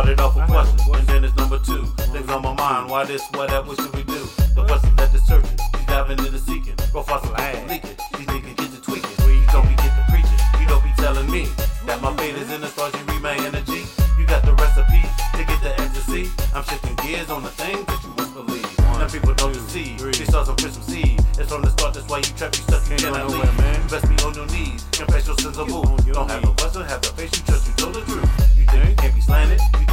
Started off with questions, and then it's number two. Things on my mind, why this, why that, what should we do? The question that the searching, she's diving into the seeking. Go fossil leaking, she's leaking, get to tweaking. You don't be get to preaching, you don't be telling me that my fate is in the stars, you read my energy. You got the recipe to get the ecstasy. I'm shifting gears on the things that you wouldn't believe. Now people don't see. These stars are some seed. It's from the start, that's why you trap, you stuck, you cannot leave. You best be on your knees, confess your sins of move. Don't have no question, have the face, you trust, you tell the truth. You think you can't be slanted, you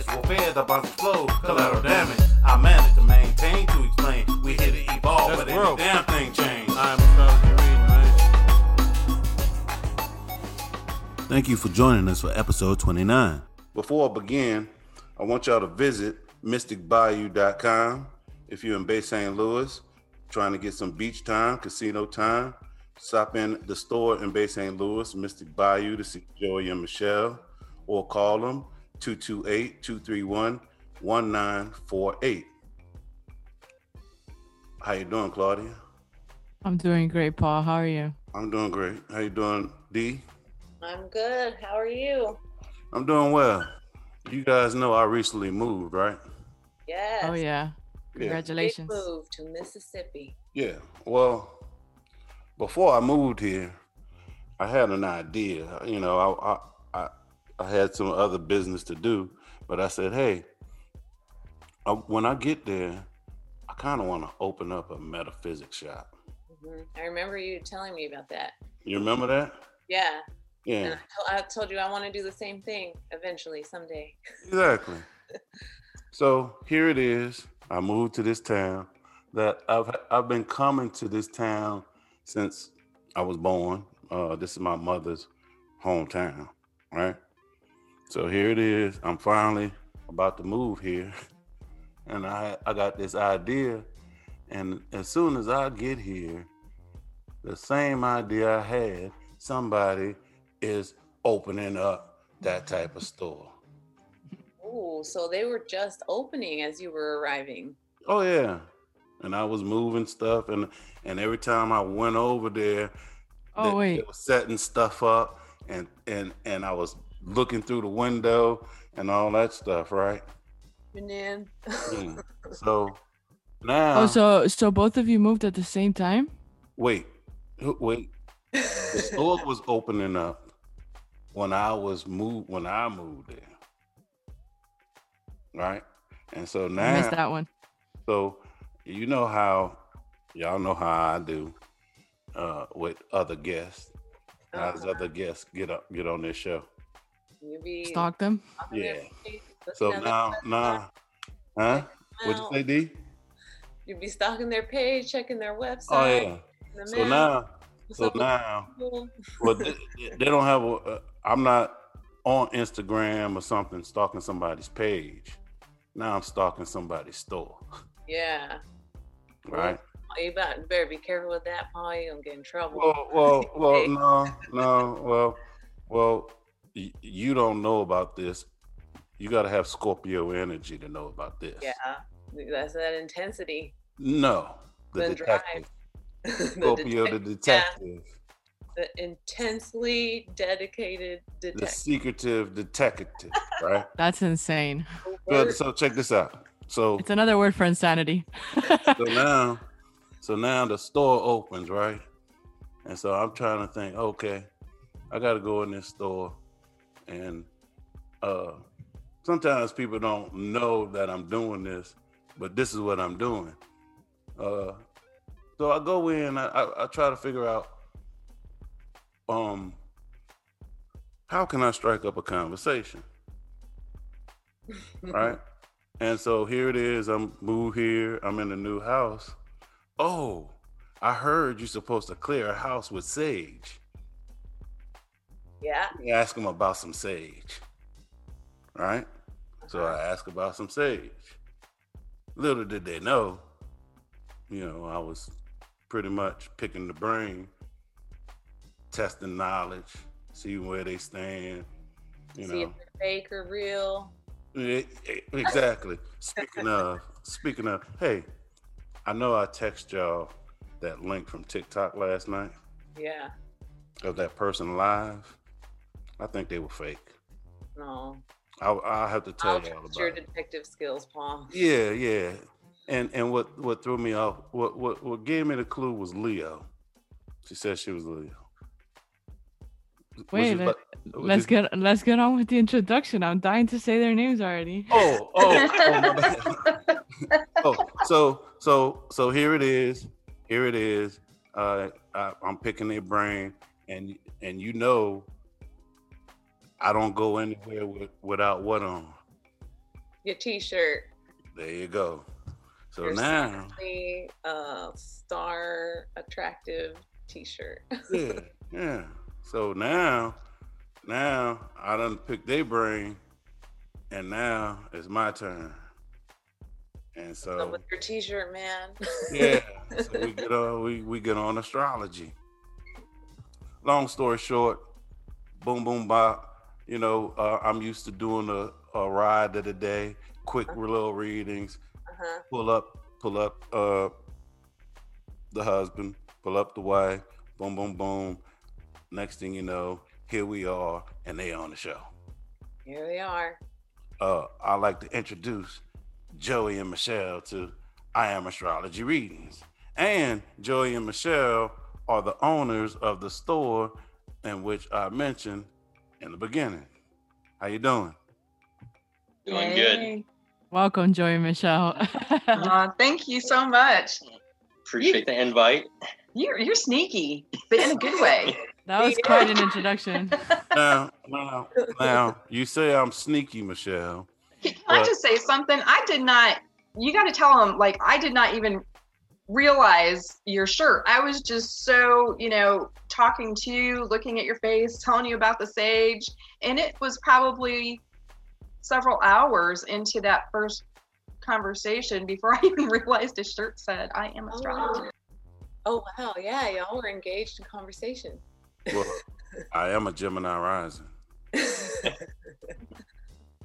It's warfare, the bombs explode, collateral damage. I manage to maintain, to explain. We here to evolve, That's but ain't world. a damn thing changed. I'm Astrology Read. Thank you for joining us for episode 29. Before I begin, I want y'all to visit mysticbayou.com if you're in Bay St. Louis, trying to get some beach time, casino time. Stop in the store in Bay St. Louis, Mystic Bayou, to see Joey and Michelle, or call them 228 231 1948. How you doing, Claudia? I'm doing great, Paul. How are you? I'm doing great. How you doing, D? I'm good. How are you? I'm doing well. You guys know I recently moved, right? Yes. Oh yeah. Big Congratulations. move to Mississippi. Yeah. Well, before I moved here, I had an idea. You know, I I I, had some other business to do, but I said, hey, I, when I get there, I kind of want to open up a metaphysics shop. hmm I remember you telling me about that. You remember that? Yeah. And Yeah, I, told, I told you I want to do the same thing eventually, someday. exactly. so here it is. I moved to this town that I've I've been coming to this town since I was born. Uh, this is my mother's hometown, right? So here it is. I'm finally about to move here, and I I got this idea, and as soon as I get here, the same idea I had, somebody is opening up that type of store. Oh, so they were just opening as you were arriving. Oh yeah. And I was moving stuff and and every time I went over there, Oh they, they wait. were setting stuff up and and and I was looking through the window and all that stuff, right? And then, Yeah. So now Oh, so so both of you moved at the same time? wait, who- wait. The store was opening up when I was moved when I moved there. Right? And so I now missed that one. So you know how y'all know how I do uh with other guests. How does Uh-huh. other guests get up get on this show? You be Stalk them. Yeah. So at now now huh? What'd you website. say, D? You'd be stalking their page, checking their website. Oh yeah. the So mail, now what's so now people. well they, they don't have a uh, I'm not on Instagram or something stalking somebody's page. Now I'm stalking somebody's store. Yeah. Right? You better, better be careful with that, Paul. You don't get in trouble. Well, well, well, no, no, well, well, y- you don't know about this. You got to have Scorpio energy to know about this. yeah, that's that intensity. No, the, The drive. detective. The Scorpio, the detec- detective, the intensely dedicated detective. the detective. secretive detective, right? That's insane. Good. So check this out. So, It's another word for insanity. so now, so now the store opens, right? And so I'm trying to think, okay, I got to go in this store, and uh, sometimes people don't know that I'm doing this, but this is what I'm doing. Uh, so I go in, I, I, I try to figure out, um, how can I strike up a conversation, right? And so here it is. I'm moved here. I'm in a new house. Oh, I heard you're supposed to clear a house with sage. Yeah. Me ask them about some sage. Right? So Uh-huh. I asked about some sage. Little did they know, you know, I was pretty much picking the brain, testing knowledge, seeing where they stand, you See if know. they're fake or real. Exactly. Speaking of, speaking of, hey, I know I text y'all that link from TikTok last night Yeah. of that person live. I think they were fake. No. I'll, I'll have to tell I'll you all about your it. detective skills, Paul. Yeah, yeah. And and what what threw me off, what what what gave me the clue was Leo. She said she was Leo. Wait, you let- like- Let's did- get let's get on with the introduction. I'm dying to say their names already. Oh, oh, oh, oh, so so so here it is. Here it is. Uh, I, I'm picking their brain, and and you know, I don't go anywhere with, without what on. Your T-shirt. There you go. So your now, sexy, uh, star attractive T-shirt. yeah, yeah. So now, now I done picked their brain, and now it's my turn. And So so with your T-shirt, man. yeah, so we get on we, we get on astrology. Long story short, boom boom bop. You know, uh, I'm used to doing a, a ride of the day, quick little readings. uh-huh. Pull up, pull up uh the husband, pull up the wife, boom boom boom. Next thing you know, here we are, and they on the show. Here we are. uh, I'd like to introduce Joey and Michelle to I Am Astrology Readings. And Joey and Michelle are the owners of the store in which I mentioned in the beginning. How you doing? Doing good. Welcome, Joey and Michelle. Aw, thank you so much. Appreciate the invite. You're you're sneaky, but in a good way. that was quite an introduction. Now, now, now, you say I'm sneaky, Michelle. Can I just say something? I did not. You got to tell them like I did not even realize your shirt. I was just so you know talking to you, looking at your face, telling you about the sage, and it was probably several hours into that first conversation before I even realized his shirt said "I am oh, astrology." Oh wow, yeah, y'all were engaged in conversation. Well, I am a Gemini rising.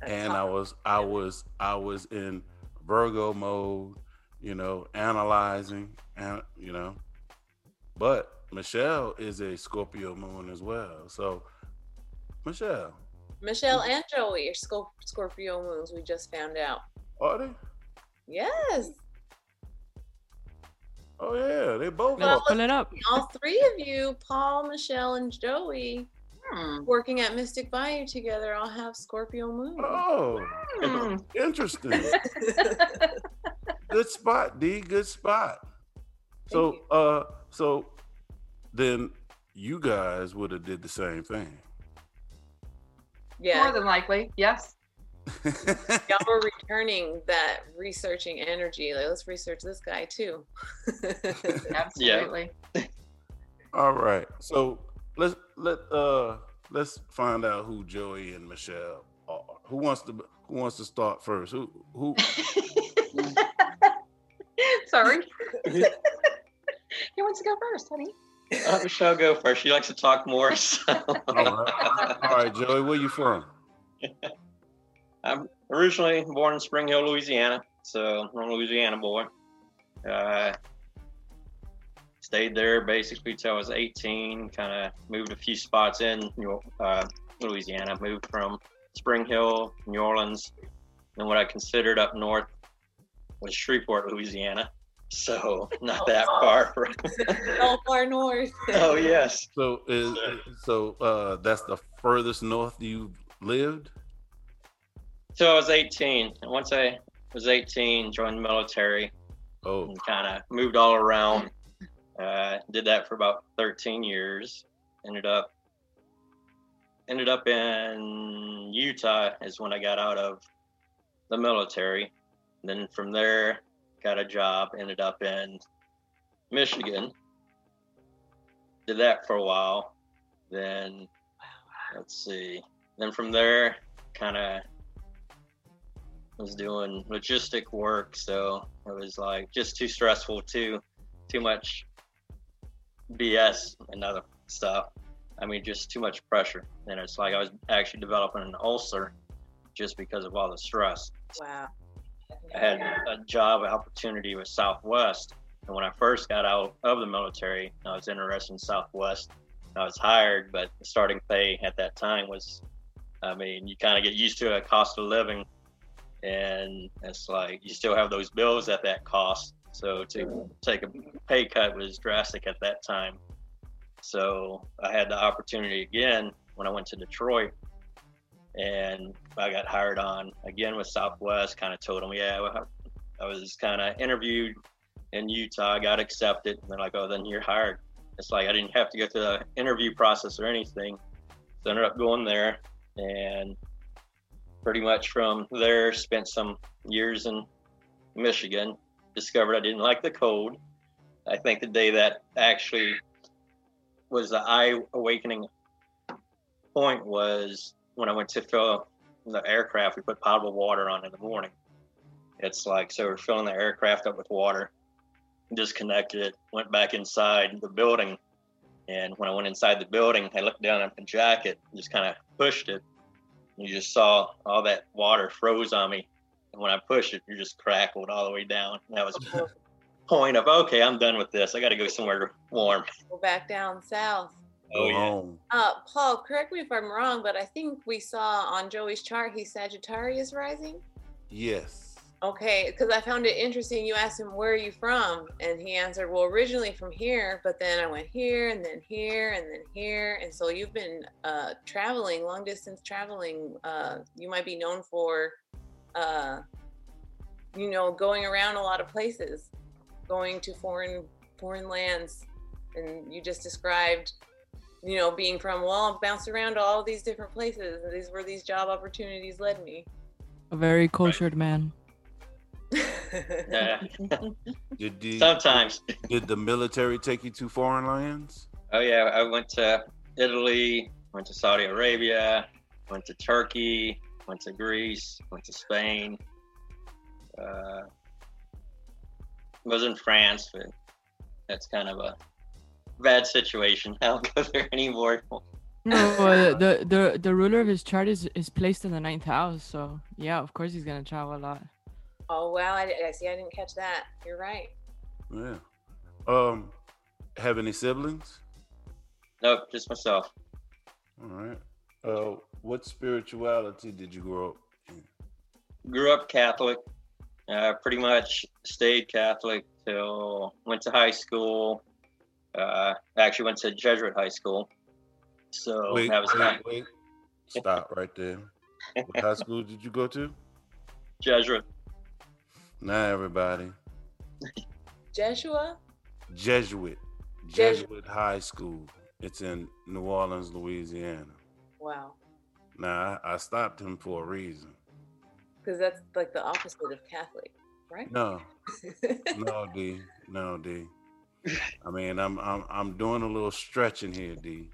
and I was I was I was in Virgo mode, you know, analyzing and you know. But Michelle is a Scorpio moon as well. So Michelle, Michelle and Joey are Scorp- Scorpio moons. We just found out. are they? Yes, Oh yeah, they both Let's are. pull it up. all three of you, Paul, Michelle, and Joey, Hmm. working at Mystic Bayou together, all have Scorpio moons. Oh, Hmm. interesting. Good spot, D. Good spot. So Thank uh so then you guys would have did the same thing. yeah, More than likely, yes. y'all were returning that researching energy. Like, let's research this guy too. Absolutely. All right. So let's let uh let's find out who Joey and Michelle are. Who wants to who wants to start first? Who who Sorry. Who wants to go first, honey? Uh, Michelle, go first. She likes to talk more. So. all right. All right, Joey, where you from? I'm originally born in Spring Hill, Louisiana. So I'm a Louisiana boy. Uh, stayed there basically till I was 18. Kind of moved a few spots in New- uh, Louisiana. Moved from Spring Hill, New Orleans, and what I considered up north was Shreveport, Louisiana. So not that far from. all far north. oh yes. So is so uh that's the furthest north you lived? So I was 18. And once I was 18, joined the military Oh, and kind of moved all around. Uh, did that for about 13 years. Ended up ended up in Utah is when I got out of the military. Then from there, got a job. Ended up in Michigan. Did that for a while. Then let's see. Then from there, kind of was doing logistic work, so it was like just too stressful, too too much BS and other stuff. I mean, just too much pressure, and it's like I was actually developing an ulcer just because of all the stress. Wow. I had a job opportunity with Southwest, and when I first got out of the military, I was interested in Southwest. I was hired, but the starting pay at that time was I mean, you kind of get used to a cost of living, and it's like you still have those bills at that cost. So to take a pay cut was drastic at that time. So I had the opportunity again when I went to Detroit, and I got hired on again with Southwest. Kind of told them, yeah, I was kind of interviewed in Utah, I got accepted, and they're like, oh, then you're hired. It's like I didn't have to go through the interview process or anything. So I ended up going there, and pretty much from there spent some years in Michigan. Discovered I didn't like the cold. I think the day that actually was the eye awakening point was when I went to fill the aircraft. We put potable water on in the morning. It's like so we're filling the aircraft up with water, disconnected it, went back inside the building, and when I went inside the building, I looked down at the jacket, and just kind of pushed it. You just saw all that water froze on me, and when I pushed it, you just crackled all the way down. And that was the point of okay, I'm done with this. I got to go somewhere warm. Go back down south. Oh, Go yeah. home. Uh, Paul, correct me if I'm wrong, but I think we saw on Joey's chart he's Sagittarius rising. Yes. Okay, because I found it interesting. You asked him, Where are you from? And he answered, Well, originally from here, but then I went here and then here and then here. And so you've been uh, traveling, long distance traveling. Uh, you might be known for, uh, you know, going around a lot of places, going to foreign foreign lands. And you just described, you know, being from, well, I bounced around to all these different places. And these were these job opportunities led me. A very cultured man. Yeah. Did the, Sometimes. did the military take you to foreign lands? Oh yeah, I went to Italy, went to Saudi Arabia, went to Turkey, went to Greece, went to Spain. Uh, was in France, but that's kind of a bad situation. I don't go there anymore. No, uh, the the the ruler of his chart is is placed in the ninth house, so yeah, of course he's gonna travel a lot. Oh wow! I, I see. I didn't catch that. You're right. Yeah. Um, have any siblings? Nope, just myself. All right. Uh, what spirituality did you grow up in? Grew up Catholic. Uh, pretty much stayed Catholic till went to high school. Uh, actually went to Jesuit high school. So Wait, that was wait, kind wait. Stop right there. What high school did you go to? Jesuit. Not everybody. Jeshua. Jesuit. Jesu- Jesuit High School. It's in New Orleans, Louisiana. Wow. Now I, I stopped him for a reason. Because that's like the opposite of Catholic, right? No, no, D. No, D. I mean, I'm I'm I'm doing a little stretching here, D.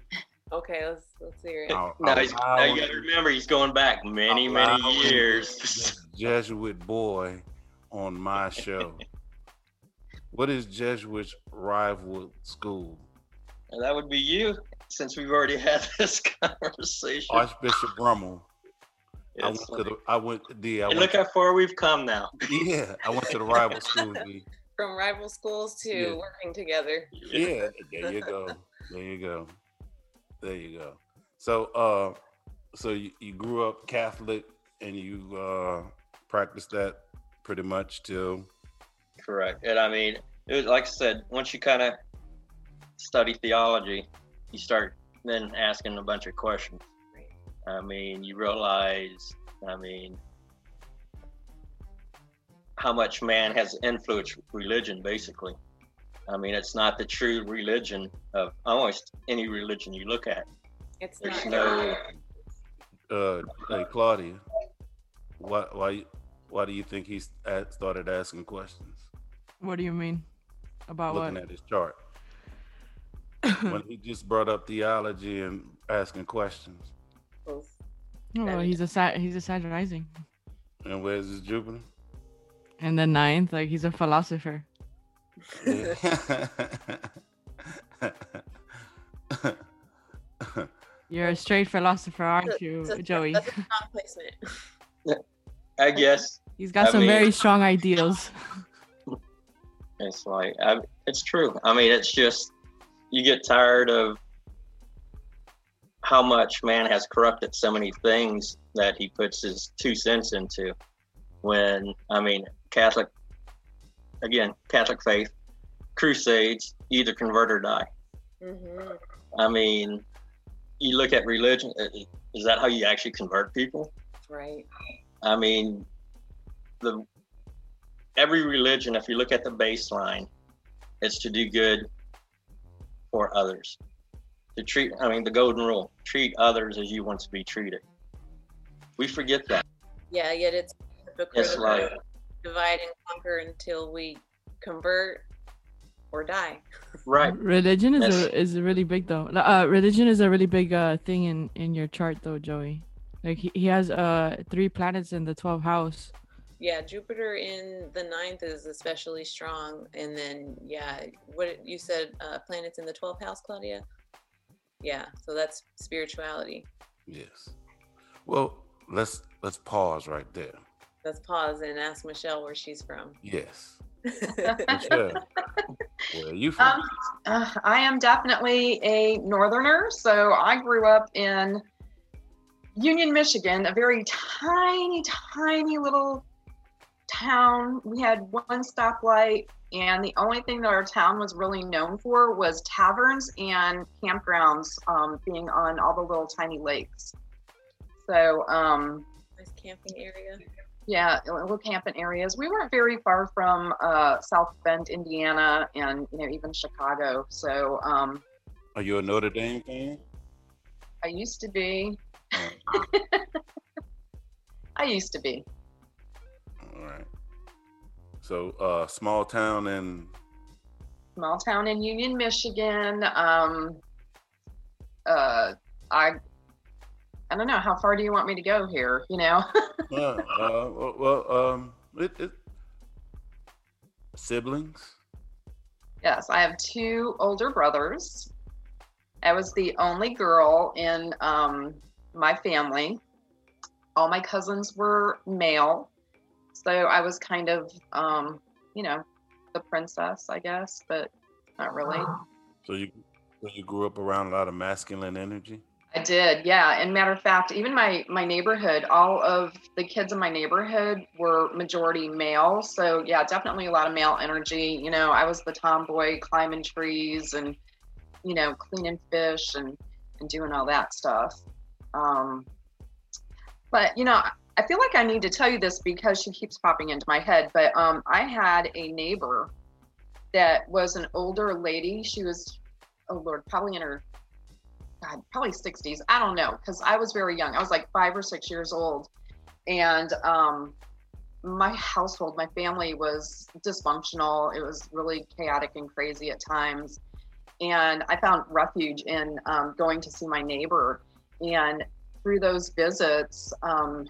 okay, let's let's hear it. I'll- Now, I'll he's, allow now you got to remember he's going back many, many allowing years. Jesuit boy on my show. What is Jesuit's rival school? And that would be you, since we've already had this conversation. Archbishop Rummel. I went It's to the I went D. I and went look how far we've come now. yeah, I went to the rival school, D. From rival schools to Yeah. working together. Yeah, there you go. There you go. There you go. So uh so you, you grew up Catholic and you uh practiced that pretty much till Correct. And I mean, it was like I said, once you kind of study theology, you start then asking a bunch of questions. I mean, you realize, I mean, how much man has influenced religion, basically. I mean, it's not the true religion of almost any religion you look at. It's There's not. no, uh hey Claudia. Why why why do you think he started asking questions? What do you mean? About Looking what? at his chart. when he just brought up theology and asking questions. Oh, well, he's a Sag- he's a Sag rising, And where's his Jupiter? And the ninth, like he's a philosopher. You're a straight philosopher, aren't you, Joey? That's a strong placement. I guess He's got I some mean- very strong ideals. It's like I, it's true. I mean, it's just you get tired of how much man has corrupted so many things that he puts his two cents into. When I mean Catholic, again Catholic faith, crusades, either convert or die. hmm I mean, you look at religion. Is that how you actually convert people? Right. I mean, the every religion, if you look at the baseline, it's to do good for others. To treat, I mean, the golden rule: treat others as you want to be treated. We forget that. Yeah, yet it's hypocritical. It's like, divide and conquer until we convert or die. right? Religion is Yes. a, is really big though. Uh, religion is a really big uh thing in in your chart though, Joey. Like he, he has uh three planets in the 12th house. Yeah, Jupiter in the ninth is especially strong, and then yeah, what you said, uh, planets in the twelfth house, Claudia. Yeah, so that's spirituality. Yes. Well, let's let's pause right there. Let's pause and ask Michelle where she's from. Yes. Michelle, where are you from? Um, uh, I am definitely a northerner. So I grew up in Union, Michigan, a very tiny, tiny little town. We had one stoplight, and the only thing that our town was really known for was taverns and campgrounds um, being on all the little tiny lakes. So, um, nice camping area. Yeah, little camping areas. We weren't very far from uh, South Bend, Indiana, and you know even Chicago. So um, Are you a Notre Dame fan? I used to be. Uh, I used to be. All right. So, uh, small town in Small town in Union, Michigan. Um, uh, I. I don't know. How far do you want me to go here? You know. uh, uh, well, well, um, it, it siblings. Yes, I have two older brothers. I was the only girl in um, my family. All my cousins were male. So I was kind of, um, you know, the princess, I guess, but not really. So you so you grew up around a lot of masculine energy. I did, yeah. And matter of fact, even my my neighborhood, all of the kids in my neighborhood were majority male. So yeah, definitely a lot of male energy. You know, I was the tomboy climbing trees and you know cleaning fish and and doing all that stuff. Um, but you know, I feel like I need to tell you this because she keeps popping into my head. But um, I had a neighbor that was an older lady. She was, oh Lord, probably in her God, probably 60s. I don't know, because I was very young. I was like five or six years old. And um, my household, my family was dysfunctional. It was really chaotic and crazy at times. And I found refuge in um, going to see my neighbor. And through those visits, um,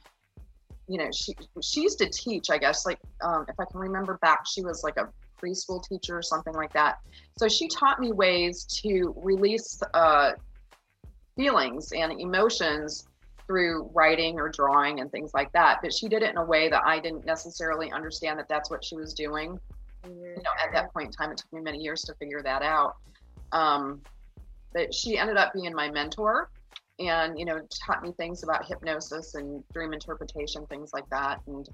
you know, she she used to teach, I guess, like um, if I can remember back, she was like a preschool teacher or something like that. So she taught me ways to release uh, feelings and emotions through writing or drawing and things like that. But she did it in a way that I didn't necessarily understand that that's what she was doing. You know, at that point in time, it took me many years to figure that out. Um, but she ended up being my mentor and, you know, taught me things about hypnosis and dream interpretation, things like that. And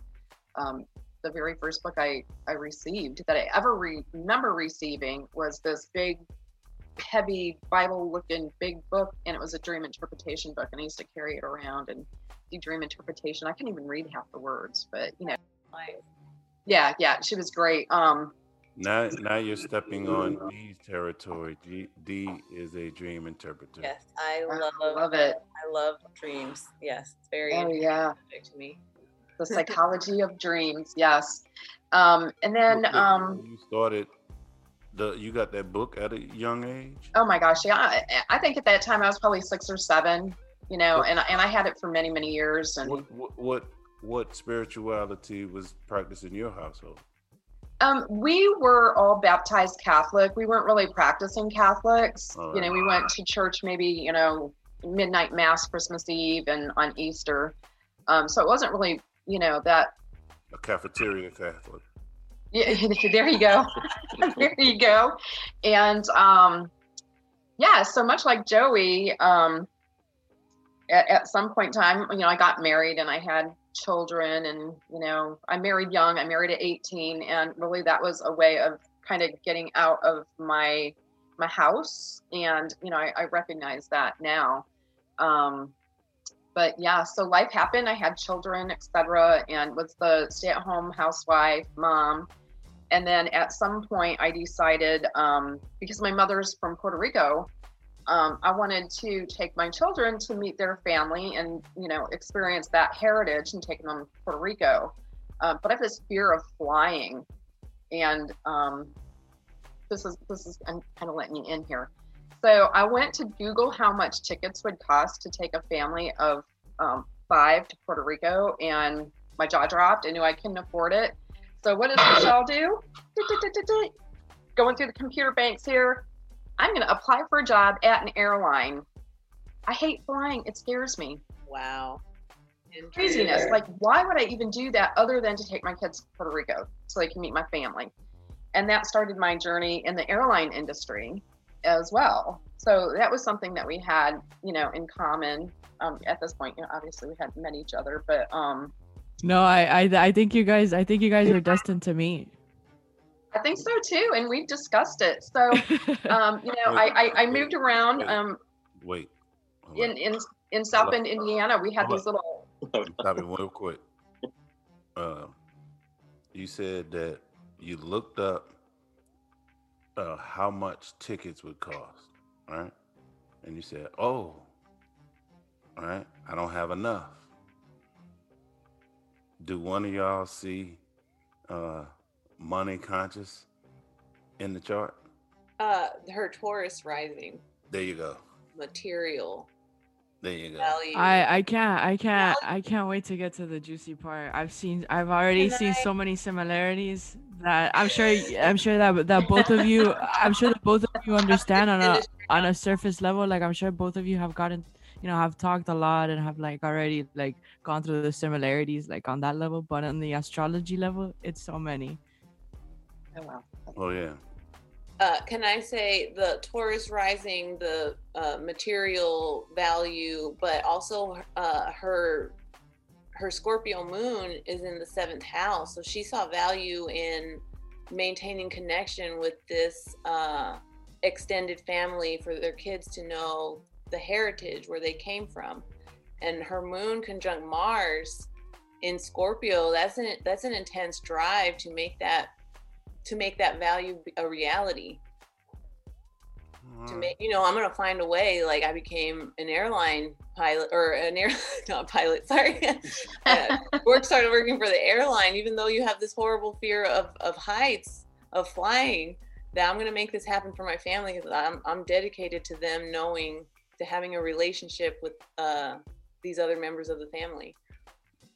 um, the very first book I, I received that I ever re- remember receiving was this big heavy Bible looking big book, and it was a dream interpretation book. And I used to carry it around and do dream interpretation. I couldn't even read half the words, but you know, yeah, yeah, she was great. Um, Now, now you're stepping on D's territory. D is a dream interpreter. yes, I I love, love it. I love dreams. Yes, it's very Oh yeah, to me. the psychology of dreams. Yes. Um, and then, um, you started the you got that book at a young age. oh my gosh, yeah, I, I think at that time I was probably six or seven. You know, and and I had it for many many years. And What what what, what spirituality was practiced in your household? Um, we were all baptized Catholic. We weren't really practicing Catholics. All You know, we went to church maybe, you know, midnight mass Christmas Eve and on Easter. Um, so it wasn't really, you know, that. A cafeteria Catholic. Yeah, there you go. there you go. And um, yeah, so much like Joey, um, at, at some point in time, you know, I got married and I had children and, you know, I married young, I married at 18 and really that was a way of kind of getting out of my, my house. And, you know, I, I recognize that now. Um, but yeah, so life happened. I had children, etc., and was the stay-at-home housewife, mom. And then at some point, I decided um, because my mother's from Puerto Rico, um, I wanted to take my children to meet their family and you know experience that heritage and take them to Puerto Rico. Uh, but I have this fear of flying, and um, this is this is I'm kind of letting you in here. So I went to Google how much tickets would cost to take a family of um, five to Puerto Rico, and my jaw dropped. I knew I couldn't afford it. So what does Michelle do? Going through the computer banks here. I'm going to apply for a job at an airline. I hate flying. It scares me. Wow. Craziness. Like, why would I even do that other than to take my kids to Puerto Rico so they can meet my family? And that started my journey in the airline industry as well. So that was something that we had, you know, in common. Um, at this point, you know, obviously we had met each other, but um, No, I, I I think you guys I think you guys are destined to meet. I think so too. And we've discussed it. So, um, you know, I, I, I moved around um, Wait. In, in, in South Bend, Indiana. We had Hold these little, Stop it real quick. Uh, you said that you looked up uh, how much tickets would cost, right? And you said, "Oh, all right, I don't have enough." Do one of y'all see uh, money conscious in the chart? Uh, her Taurus rising There you go. material There you go. value. I I can't I can't I can't wait to get to the juicy part. I've seen I've already Can seen I- so many similarities that I'm sure I'm sure that that both of you I'm sure that both of you understand on a on a surface level. Like I'm sure both of you have gotten you know have talked a lot and have like already like gone through the similarities like on that level. But on the astrology level, it's so many. oh, wow. Oh yeah. uh, can I say the Taurus rising, the uh, material value, but also uh, her her Scorpio moon is in the seventh house, so she saw value in maintaining connection with this uh, extended family for their kids to know the heritage where they came from, and her moon conjunct Mars in Scorpio. That's an that's an intense drive to make that to make that value a reality to Mm. make you know i'm gonna find a way like i became an airline pilot or an air not pilot sorry uh, work started working for the airline even though you have this horrible fear of of heights of flying that i'm gonna make this happen for my family because I'm, I'm dedicated to them knowing to having a relationship with uh these other members of the family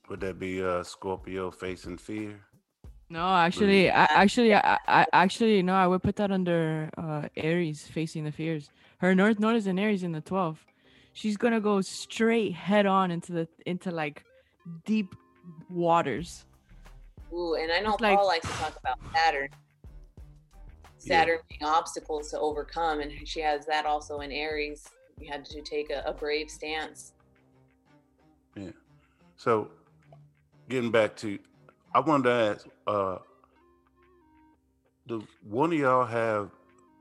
Would that be uh, Scorpio facing fear? No, actually, I, actually, I, I actually no, I would put that under uh Aries facing the fears. Her North Node is in Aries in the 12th. She's gonna go straight head on into the into like deep waters. Ooh, and i know It's like- paul likes to talk about saturn saturn being obstacles to overcome and she has that also in aries you had to take a, a brave stance Yeah. So, getting back to, I wanted to ask, uh, do one of y'all have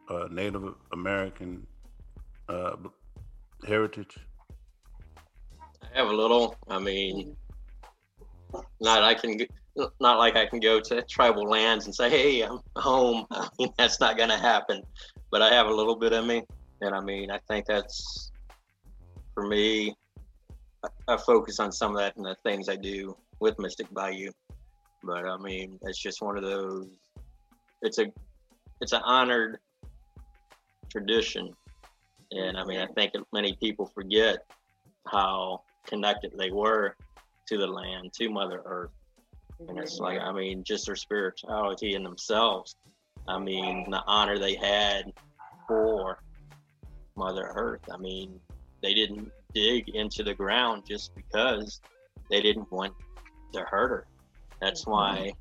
uh, Native American uh, heritage? I have a little. I mean, not I can, not like I can go to tribal lands and say, "Hey, I'm home." I mean, that's not gonna happen. But I have a little bit of me, and I mean, I think that's for me. I, I focus on some of that and the things I do with Mystic Bayou. But I mean, it's just one of those. It's a, it's an honored tradition, and I mean, I think many people forget how connected they were to the land, to Mother Earth. And it's like, I mean, just their spirituality in themselves. I mean, the honor they had for Mother Earth. I mean, they didn't dig into the ground just because they didn't want to hurt her. That's why.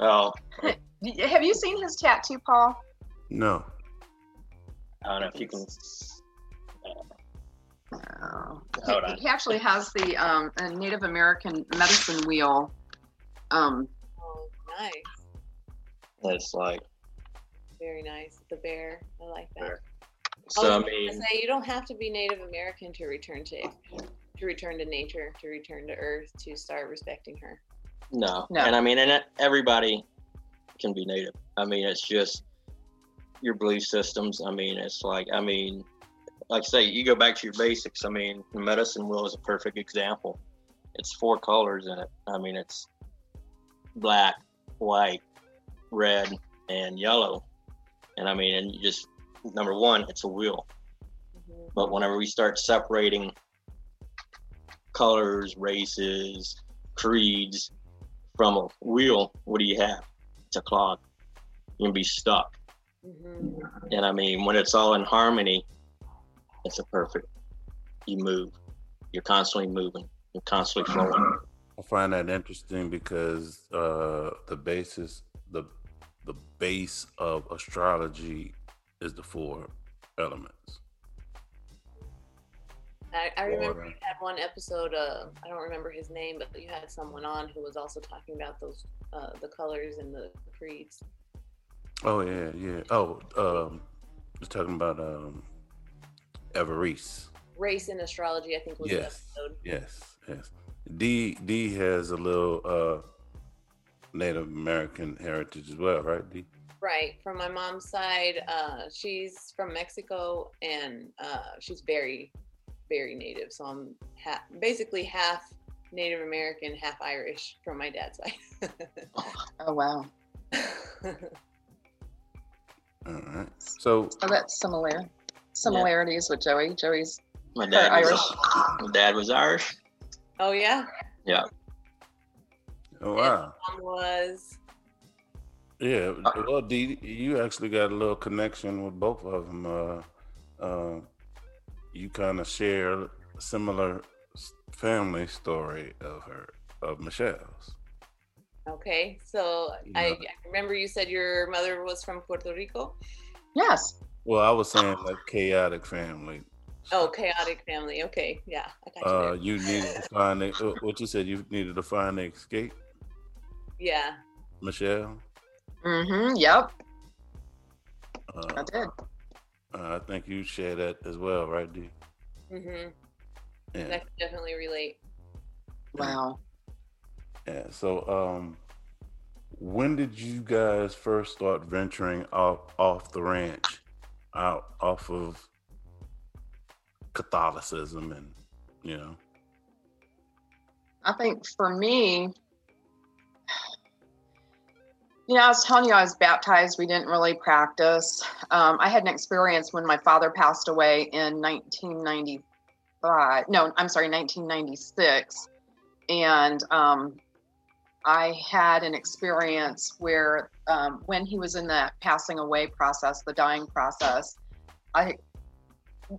Oh, Have you seen his tattoo, Paul? No. I don't know if you can. Oh. Hold He, on. he actually has the um, a Native American medicine wheel. Um, Oh, nice. It's like Very nice. The bear. I like that. Bear. I so. was I mean, say you don't have to be Native American to return to to return to nature, to return to Earth, to start respecting her. no. No. And I mean, and everybody can be native. I mean, it's just your belief systems. I mean, it's like, I mean, like I say, you go back to your basics. I mean, the medicine wheel is a perfect example. It's four colors in it. I mean, it's black, white, red, and yellow. And I mean, and you just number one, it's a wheel. Mhm. But whenever we start separating colors, races, creeds from a wheel, what do you have? It's a clog. You can be stuck. Mhm. And I mean, when it's all in harmony, it's a perfect. You move. You're constantly moving. You're constantly flowing. I find that interesting because uh, the basis, the the base of astrology is the four elements. I, I remember you had one episode. Uh, I don't remember his name, but you had someone on who was also talking about those uh, the colors and the creeds. Oh yeah, yeah. Oh, um, just talking about um, Everest. Race in astrology, I think was Yes. the episode. Yes, yes. D D has a little uh, Native American heritage as well, right? D. Right. From my mom's side, uh, she's from Mexico and uh, she's very, very native. So I'm ha- basically half Native American, half Irish from my dad's side. oh wow, All right. So so that's similar similarities with Joey. Joey's My dad was Irish. my dad was Irish. oh yeah. yeah, oh wow. was. Yeah, well, D, you actually got a little connection with both of them. Uh, uh, you kind of share a similar family story of her, of Michelle's. Okay, so I, Yeah. I remember you said your mother was from Puerto Rico. yes. Well, I was saying like chaotic family. Oh, chaotic family. Okay, yeah, I got you Uh, you needed to find a, uh, what you said. You needed to find the escape, Yeah, Michelle. Mm-hmm. Yep. I Uh, did. I think you share that as well, right, D? hmm I Yeah. can definitely relate. Wow. Yeah. So, um, when did you guys first start venturing off off the ranch, out off of Catholicism, and you know? I think for me, you know, I was telling you I was baptized. We didn't really practice. Um, I had an experience when my father passed away in 1995. No, I'm sorry, 1996. And um, I had an experience where um, when he was in that passing away process, the dying process, I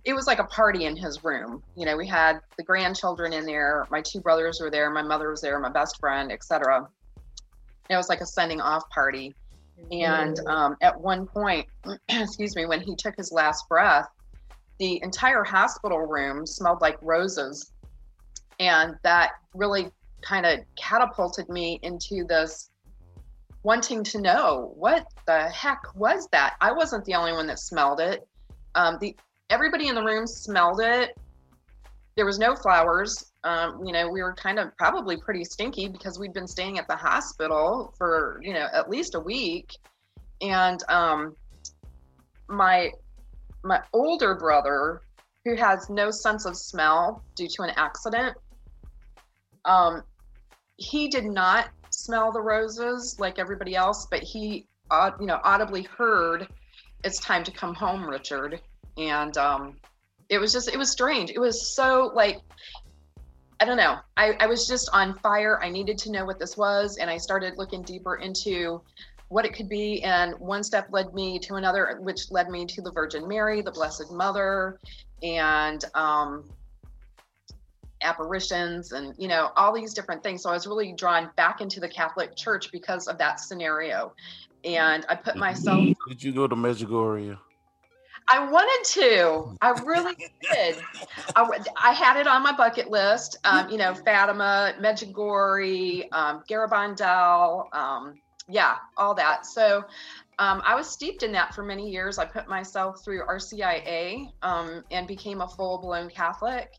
it was like a party in his room. You know, we had the grandchildren in there, my two brothers were there, my mother was there, my best friend, etc. It was like a sending off party. And um, at one point, excuse me, when he took his last breath, the entire hospital room smelled like roses. And that really kind of catapulted me into this wanting to know what the heck was that? I wasn't the only one that smelled it. Um, the everybody in the room smelled it. There was no flowers. Um, you know, we were kind of probably pretty stinky because we'd been staying at the hospital for, you know, at least a week. And um, my my older brother, who has no sense of smell due to an accident, um, he did not smell the roses like everybody else, but he, aud- you know, audibly heard, "It's time to come home, Richard." and um, it was just it was strange it was so like i don't know. I, I was just on fire. I needed to know what this was and i started looking deeper into what it could be and one step led me to another which led me to the virgin mary the blessed mother and um, apparitions and you know all these different things. So i was really drawn back into the catholic church because of that scenario. And i put myself Did you go to Medjugorje? I wanted to. I really did. I had it on my bucket list. Um, you know, Fatima, Medjugorje, um, Garabandal, um, yeah, all that. So um, I was steeped in that for many years. I put myself through RCIA um, and became a full blown Catholic.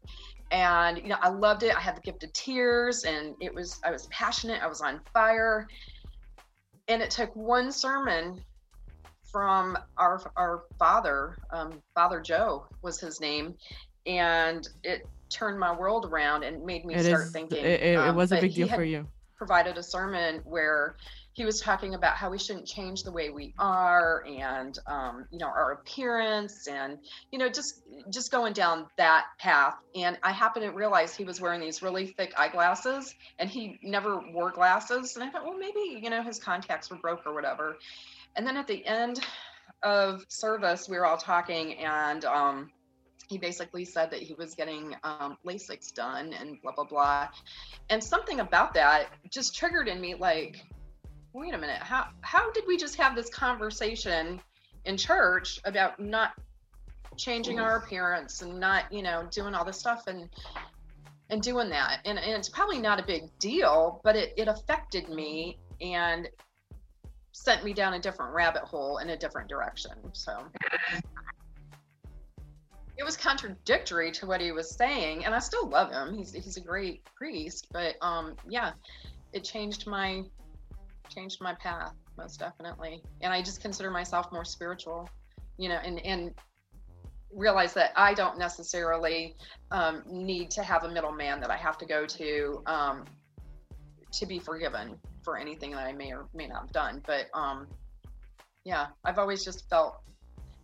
And you know, I loved it. I had the gift of tears, and it was I was passionate. I was on fire. And it took one sermon from our our father, um, Father Joe was his name, and it turned my world around and made me It start is. thinking. It, it, it um, was a big deal for you. Provided a sermon where he was talking about how we shouldn't change the way we are and um, you know our appearance and you know just just going down that path and i happened to realize he was wearing these really thick eyeglasses and he never wore glasses and i thought well maybe you know his contacts were broke or whatever and then at the end of service we were all talking and um, he basically said that he was getting um, LASIK done and blah blah blah. And something about that just triggered in me like wait a minute how how did we just have this conversation in church about not changing our appearance and not you know doing all this stuff and and doing that? And, and it's probably not a big deal but it, it affected me and sent me down a different rabbit hole in a different direction so. It was contradictory to what he was saying and i still love him. He's he's a great priest but um yeah it changed my changed my path most definitely. And i just consider myself more spiritual you know and and realize that i don't necessarily um, need to have a middleman that i have to go to um, to be forgiven for anything that i may or may not have done but um, yeah i've always just felt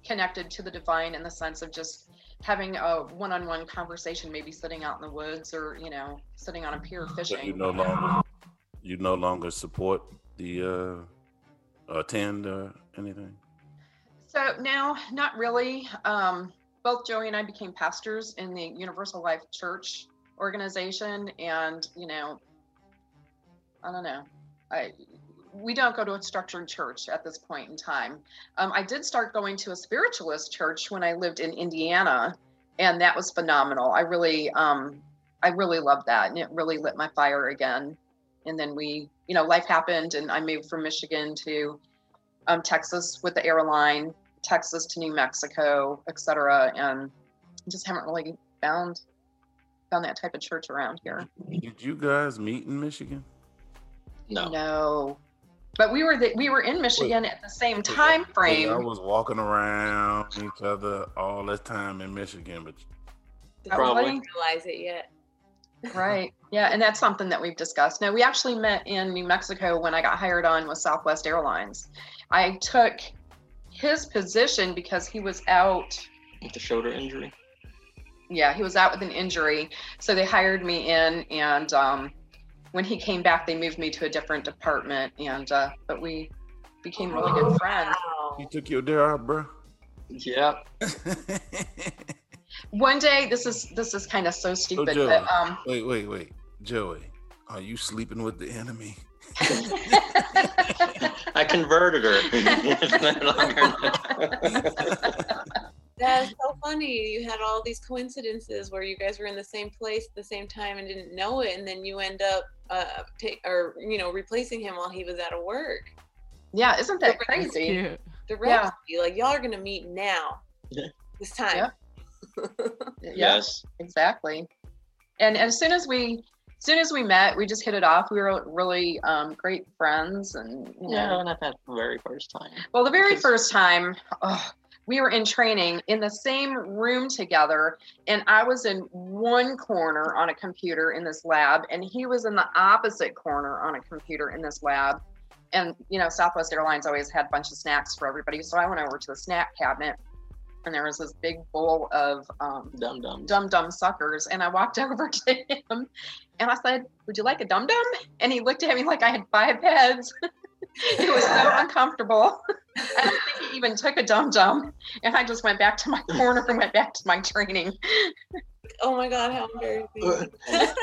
connected to the divine in the sense of just having a one-on-one conversation maybe sitting out in the woods or you know sitting on a pier fishing you no longer you no longer support the uh attend or anything? So now, not really. Um, both Joey and I became pastors in the Universal Life Church organization, and you know, I don't know. I we don't go to a structured church at this point in time. Um, I did start going to a spiritualist church when I lived in Indiana, and that was phenomenal. I really, um, I really loved that, and it really lit my fire again. And then we, you know, life happened, and I moved from Michigan to um, Texas with the airline, Texas to New Mexico, et cetera, and just haven't really found found that type of church around here. Did you guys meet in Michigan? No. No, but we were the, we were in Michigan at the same time frame. I was walking around each other all this time in Michigan, but Probably. Probably. realize it yet. Right. Yeah, and that's something that we've discussed. No, we actually met in New Mexico when I got hired on with Southwest Airlines. I took his position because he was out With the shoulder injury. yeah, he was out with an injury. So they hired me in, and um, when he came back, they moved me to a different department. And uh, but we became really good friends. He took your day out, bro. Yeah. One day, this is this is kind of so stupid, Joey. but um, wait, wait, wait, Joey, are you sleeping with the enemy? I converted her. It's no longer- That's so funny. You had all these coincidences where you guys were in the same place at the same time and didn't know it, and then you end up uh, take or you know replacing him while he was out of work. yeah, isn't that That's crazy? Cute. The Yeah. recipe, like y'all are gonna meet now, Yeah. this time. Yep. Yes. exactly. And as soon as we, as soon as we met, we just hit it off. We were really um, great friends, and you know, Yeah, not that very first time. Well, the very first time, oh, we were in training in the same room together, and I was in one corner on a computer in this lab, and he was in the opposite corner on a computer in this lab. And you know, Southwest Airlines always had a bunch of snacks for everybody, so I went over to the snack cabinet, and there was this big bowl of um, Dum dum. dum dum suckers, and I walked over to him, and I said, "Would you like a dum dum?" And he looked at me like I had five heads. it was so uncomfortable. I don't think he even took a dum dum, and I just went back to my corner and went back to my training. Oh my god, how embarrassing.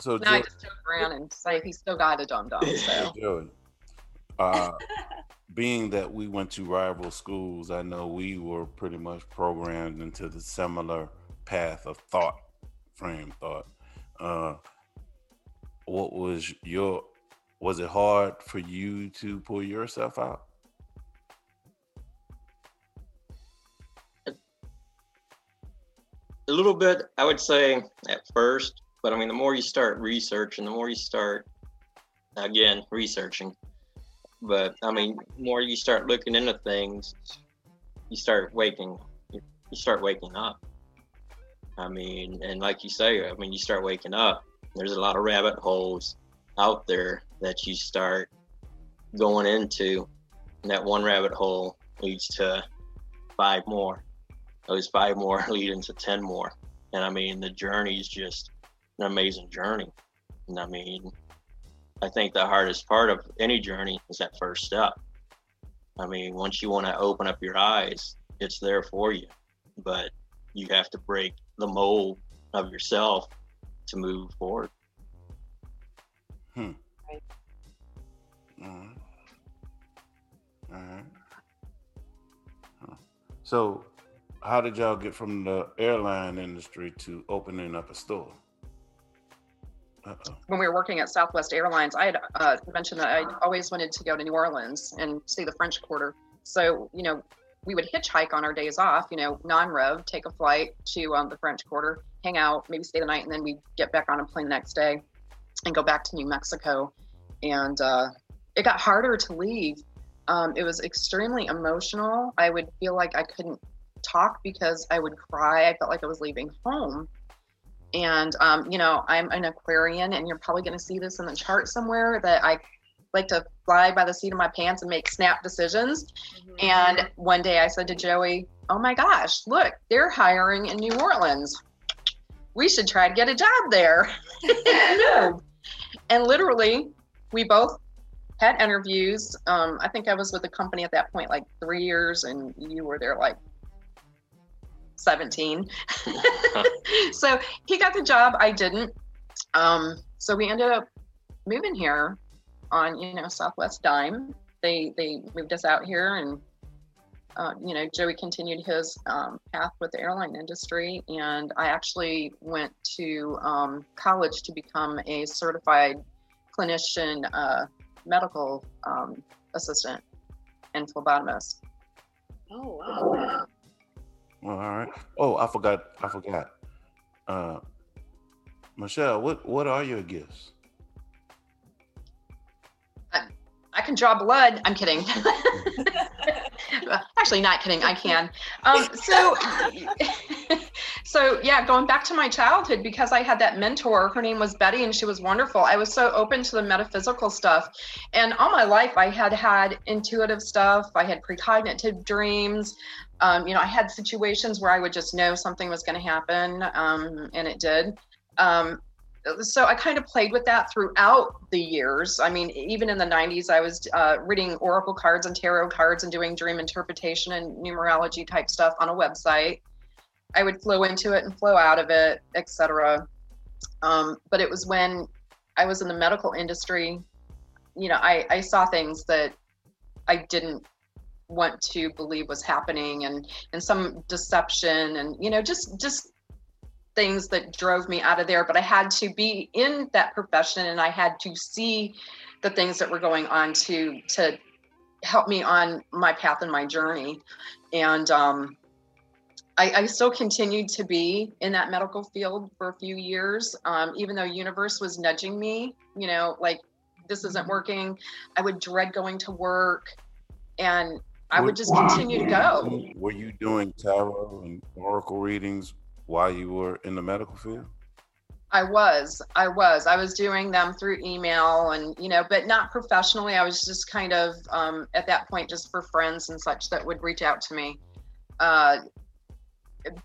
So Now I just joke around and say he still got a dum dum. So Joey, uh, being that we went to rival schools, I know we were pretty much programmed into the similar path of thought, frame thought. Uh, what was your was it hard for you to pull yourself out? A little bit, I would say at first, but I mean, the more you start researching, the more you start, again, researching. But I mean, more you start looking into things, you start waking, you start waking up. I mean, and like you say, I mean, you start waking up. There's a lot of rabbit holes out there that you start going into. That one rabbit hole leads to five more. Those five more lead into 10 more. And I mean, the journey is just an amazing journey. And I mean, I think the hardest part of any journey is that first step. I mean, once you want to open up your eyes, it's there for you. But you have to break the mold of yourself to move forward. Hmm. All right. Huh. So, how did y'all get from the airline industry to opening up a store? Uh-oh. when we were working at Southwest Airlines, I had uh, mentioned that I always wanted to go to New Orleans and see the French Quarter. So, you know, we would hitchhike on our days off, you know, non-rev, take a flight to um, the French Quarter, hang out, maybe stay the night, and then we'd get back on a plane the next day and go back to New Mexico. And uh, it got harder to leave. Um, it was extremely emotional. I would feel like I couldn't talk because I would cry. I felt like I was leaving home. And, um, you know, I'm an Aquarian, and you're probably going to see this in the chart somewhere that I like to fly by the seat of my pants and make snap decisions. Mm-hmm. And one day I said to Joey, Oh my gosh, look, they're hiring in New Orleans. We should try to get a job there. no. And literally, we both had interviews. Um, I think I was with the company at that point like three years, and you were there like 17. so he got the job, I didn't. Um, so we ended up moving here on, you know, Southwest Dime. They they moved us out here, and uh, you know, Joey continued his um, path with the airline industry, and I actually went to um, college to become a certified clinician uh, medical um, assistant and phlebotomist. Oh wow. All right. Oh, I forgot. I forgot. Uh, Michelle, what what are your gifts? I can draw blood. I'm kidding. Actually, not kidding. I can. Um, so, so yeah, going back to my childhood, because I had that mentor. Her name was Betty, and she was wonderful. I was so open to the metaphysical stuff, and all my life I had had intuitive stuff. I had precognitive dreams. Um, you know, I had situations where I would just know something was going to happen, um, and it did. Um, so I kind of played with that throughout the years. I mean, even in the 90s, I was uh, reading oracle cards and tarot cards and doing dream interpretation and numerology type stuff on a website. I would flow into it and flow out of it, etc. Um, but it was when I was in the medical industry, you know, I, I saw things that I didn't want to believe was happening and and some deception and you know just just things that drove me out of there but i had to be in that profession and i had to see the things that were going on to to help me on my path and my journey. And um, I, I, still continued to be in that medical field for a few years um, even though universe was nudging me you know like this isn't working. I would dread going to work and i would just continue to go. Were you doing tarot and oracle readings while you were in the medical field? I was, I was, I was doing them through email and, you know, but not professionally. I was just kind of, um, at that point, just for friends and such that would reach out to me. Uh,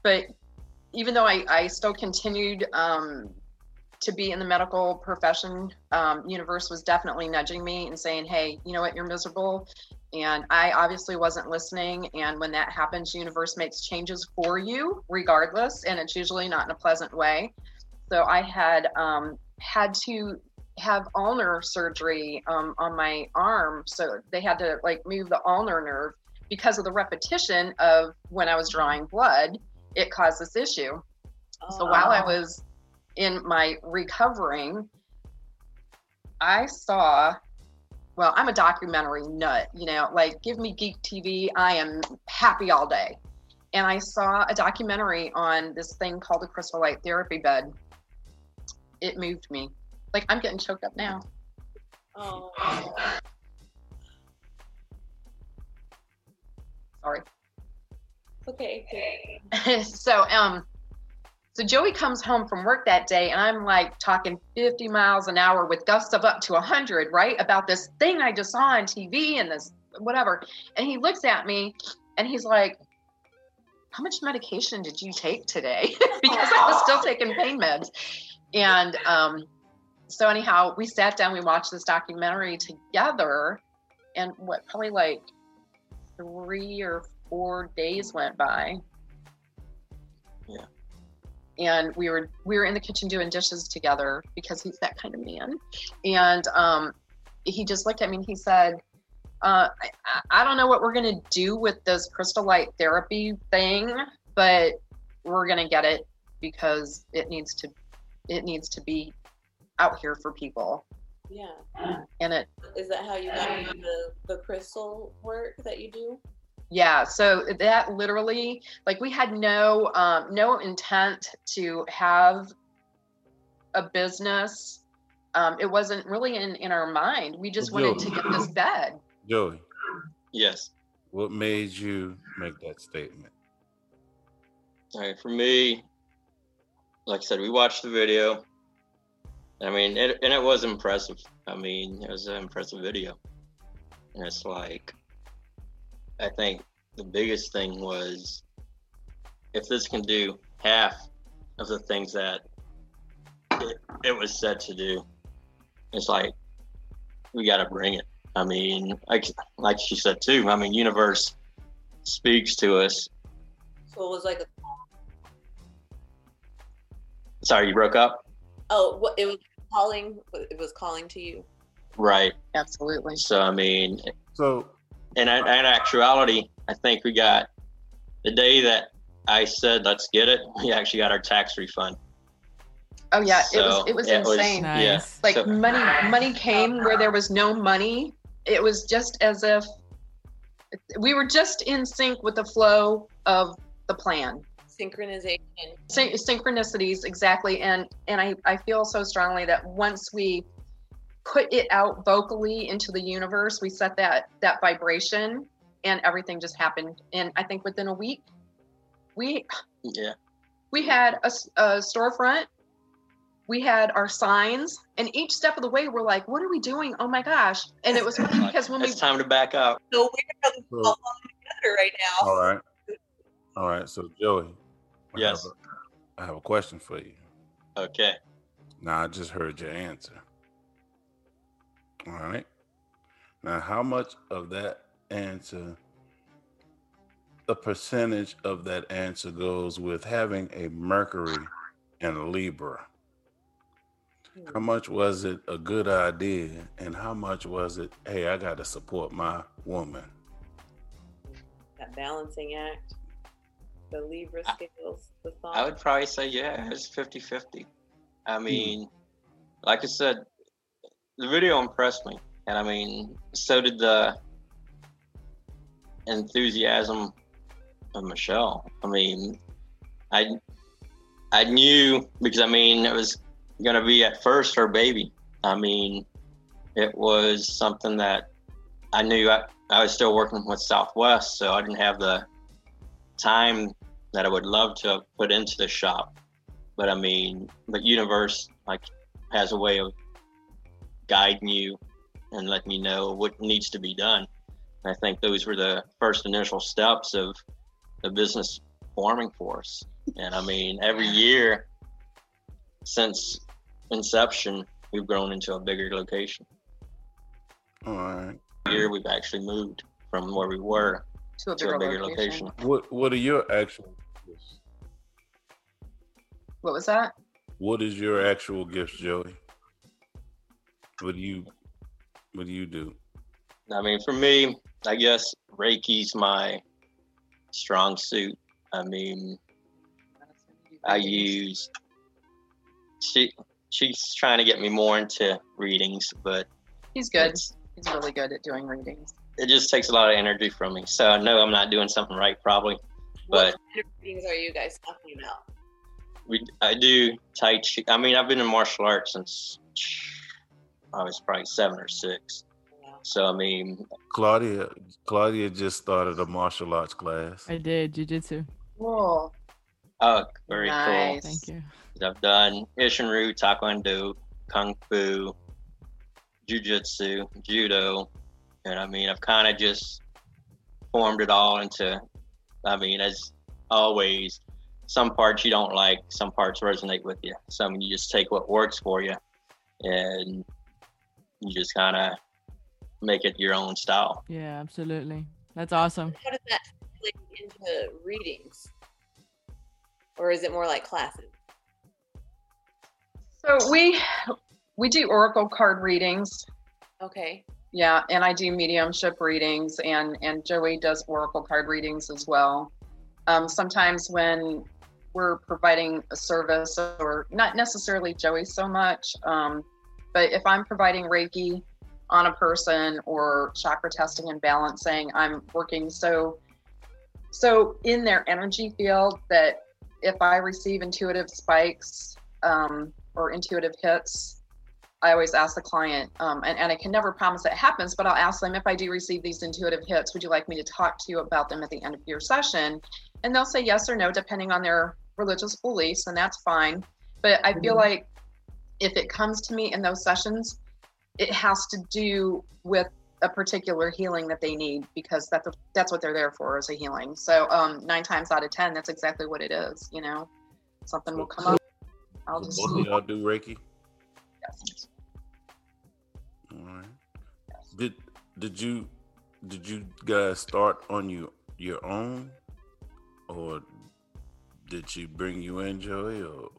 but even though I, I still continued, um, to be in the medical profession, um, universe was definitely nudging me and saying, Hey, you know what? You're miserable. And I obviously wasn't listening. And when that happens, universe makes changes for you regardless. And it's usually not in a pleasant way. So I had um, had to have ulnar surgery um, on my arm, so they had to like move the ulnar nerve because of the repetition of when I was drawing blood. It caused this issue. So while I was in my recovering, I saw. Well, I'm a documentary nut, you know, like give me geek TV, I am happy all day. And I saw a documentary on this thing called the crystal light therapy bed. It moved me. Like I'm getting choked up now. Oh, Sorry. okay. so um so Joey comes home from work that day and I'm like talking 50 miles an hour with gusts of up to 100, right? About this thing I just saw on TV and this whatever. And he looks at me and he's like, How much medication did you take today? because I was still taking pain meds. And um, so, anyhow, we sat down, we watched this documentary together. And what, probably like three or four days went by and we were we were in the kitchen doing dishes together because he's that kind of man and um, he just looked at me and he said uh, I, I don't know what we're going to do with this crystal light therapy thing but we're going to get it because it needs to it needs to be out here for people Yeah. and it Is that how you got into the, the crystal work that you do? Yeah, so that literally, like, we had no um, no intent to have a business. Um, it wasn't really in in our mind. We just Well, wanted to get this bed. Joey, Yes. what made you make that statement? All right. For me, like I said, we watched the video. I mean, it, and it was impressive. I mean, it was an impressive video. And it's like, I think the biggest thing was if this can do half of the things that it, it was said to do, it's like, we got to bring it. I mean, like, like she said too, I mean, universe speaks to us. So it was like a Sorry, you broke up? oh, it was calling. It was calling to you. Right. Absolutely. So I mean, So, in, in actuality, I think we got the day that I said let's get it. We actually got our tax refund. Oh yeah, it was it was it was- insane. Nice. Yeah. like So- money money came where there was no money. It was just as if we were just in sync with the flow of the plan. Synchronization. Syn- synchronicities exactly and and I, I feel so strongly that once we put it out vocally into the universe we set that that vibration and everything just happened and i think within a week we Yeah. we had a storefront we had our signs and each step of the way we're like what are we doing oh my gosh and it was funny because when we It's time to back up. So we're hmm. all together right now. all right, all right. So, Joey, I Yes. have a- I have a question for you. Okay. Now, I just heard your answer. All right. Now, how much of that answer, the percentage of that answer goes with having a Mercury and a Libra? How hmm. much was it a good idea, and how much was it, hey, I got to support my woman? That balancing act. The Libra I- scales. The thought. I would probably say, yeah, it's 50 50. I hmm. mean, like I said, the video impressed me. And I mean, so did the enthusiasm of Michelle. I mean, I I knew because I mean it was gonna be at first her baby. I mean, it was something that I knew I, I was still working with Southwest, so I didn't have the time that I would love to put into the shop. But I mean, but Universe like has a way of guiding you and letting you know what needs to be done. I think those were the first initial steps of the business forming for us. And I mean, every year since inception, we've grown into a bigger location. All right. Year we've actually moved from where we were to a to bigger, a bigger location. location. What What are your actual gifts? What was that? What is your actual gifts, Joey? What do you what do you do? I mean, for me, I guess Reiki's my strong suit. I mean, I use she she's trying to get me more into readings, but He's good. He's really good at doing readings. it just takes a lot of energy from me. So I know I'm not doing something right, probably. What But kind of readings are you guys talking about? we I do Tai Chi. I mean, I've been in martial arts since I was probably seven or six. So I mean, Claudia Claudia just started a martial arts class. I did jujitsu. Cool. oh, very Nice. Thank you. I've done Isshinryu, Taekwondo, Kung Fu, Jiu-Jitsu, Judo, and I mean, I've kind of just formed it all into. I mean, as always, some parts you don't like, some parts resonate with you. So I mean, you just take what works for you, and you just kind of make it your own style. Yeah, absolutely. That's awesome. How does that translate into readings? Or is it more like classes? So we we do oracle card readings. Okay. Yeah, and I do mediumship readings, and and Joey does oracle card readings as well. Um, sometimes when we're providing a service, or not necessarily Joey so much, um, but if I'm providing Reiki on a person or chakra testing and balancing, I'm working so so in their energy field that if I receive intuitive spikes um, or intuitive hits, I always ask the client, um, and, and I can never promise that happens, but I'll ask them if I do receive these intuitive hits, would you like me to talk to you about them at the end of your session? And they'll say yes or no, depending on their religious beliefs, and that's fine. But I feel like if it comes to me in those sessions, it has to do with a particular healing that they need because that's that's what they're there for is a healing. So um, nine times out of ten, that's exactly what it is. You know, something will come up. I'll just Both of y'all do Reiki? yes. All right. Did did you did you guys start on you your own, or did she bring you in, Joey? Or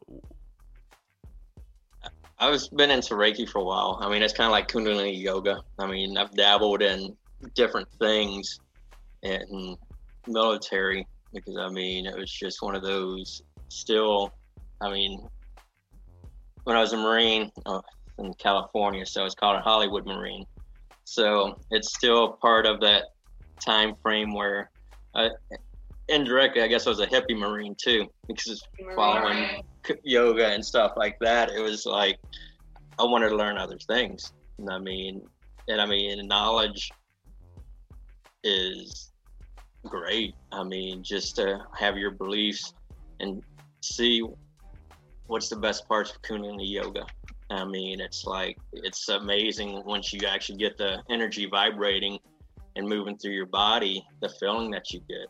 I was been into Reiki for a while. I mean, it's kind of like Kundalini yoga. I mean, I've dabbled in different things in military because I mean, it was just one of those. Still, I mean, when I was a Marine uh, in California, so it's called a Hollywood Marine. So it's still part of that time frame where, I, indirectly, I guess I was a hippie Marine too because it's following yoga and stuff like that, it was like I wanted to learn other things. And I mean, and I mean, knowledge is great. I mean, just to have your beliefs and see what's the best parts of Kundalini yoga. I mean, it's like it's amazing once you actually get the energy vibrating and moving through your body, the feeling that you get.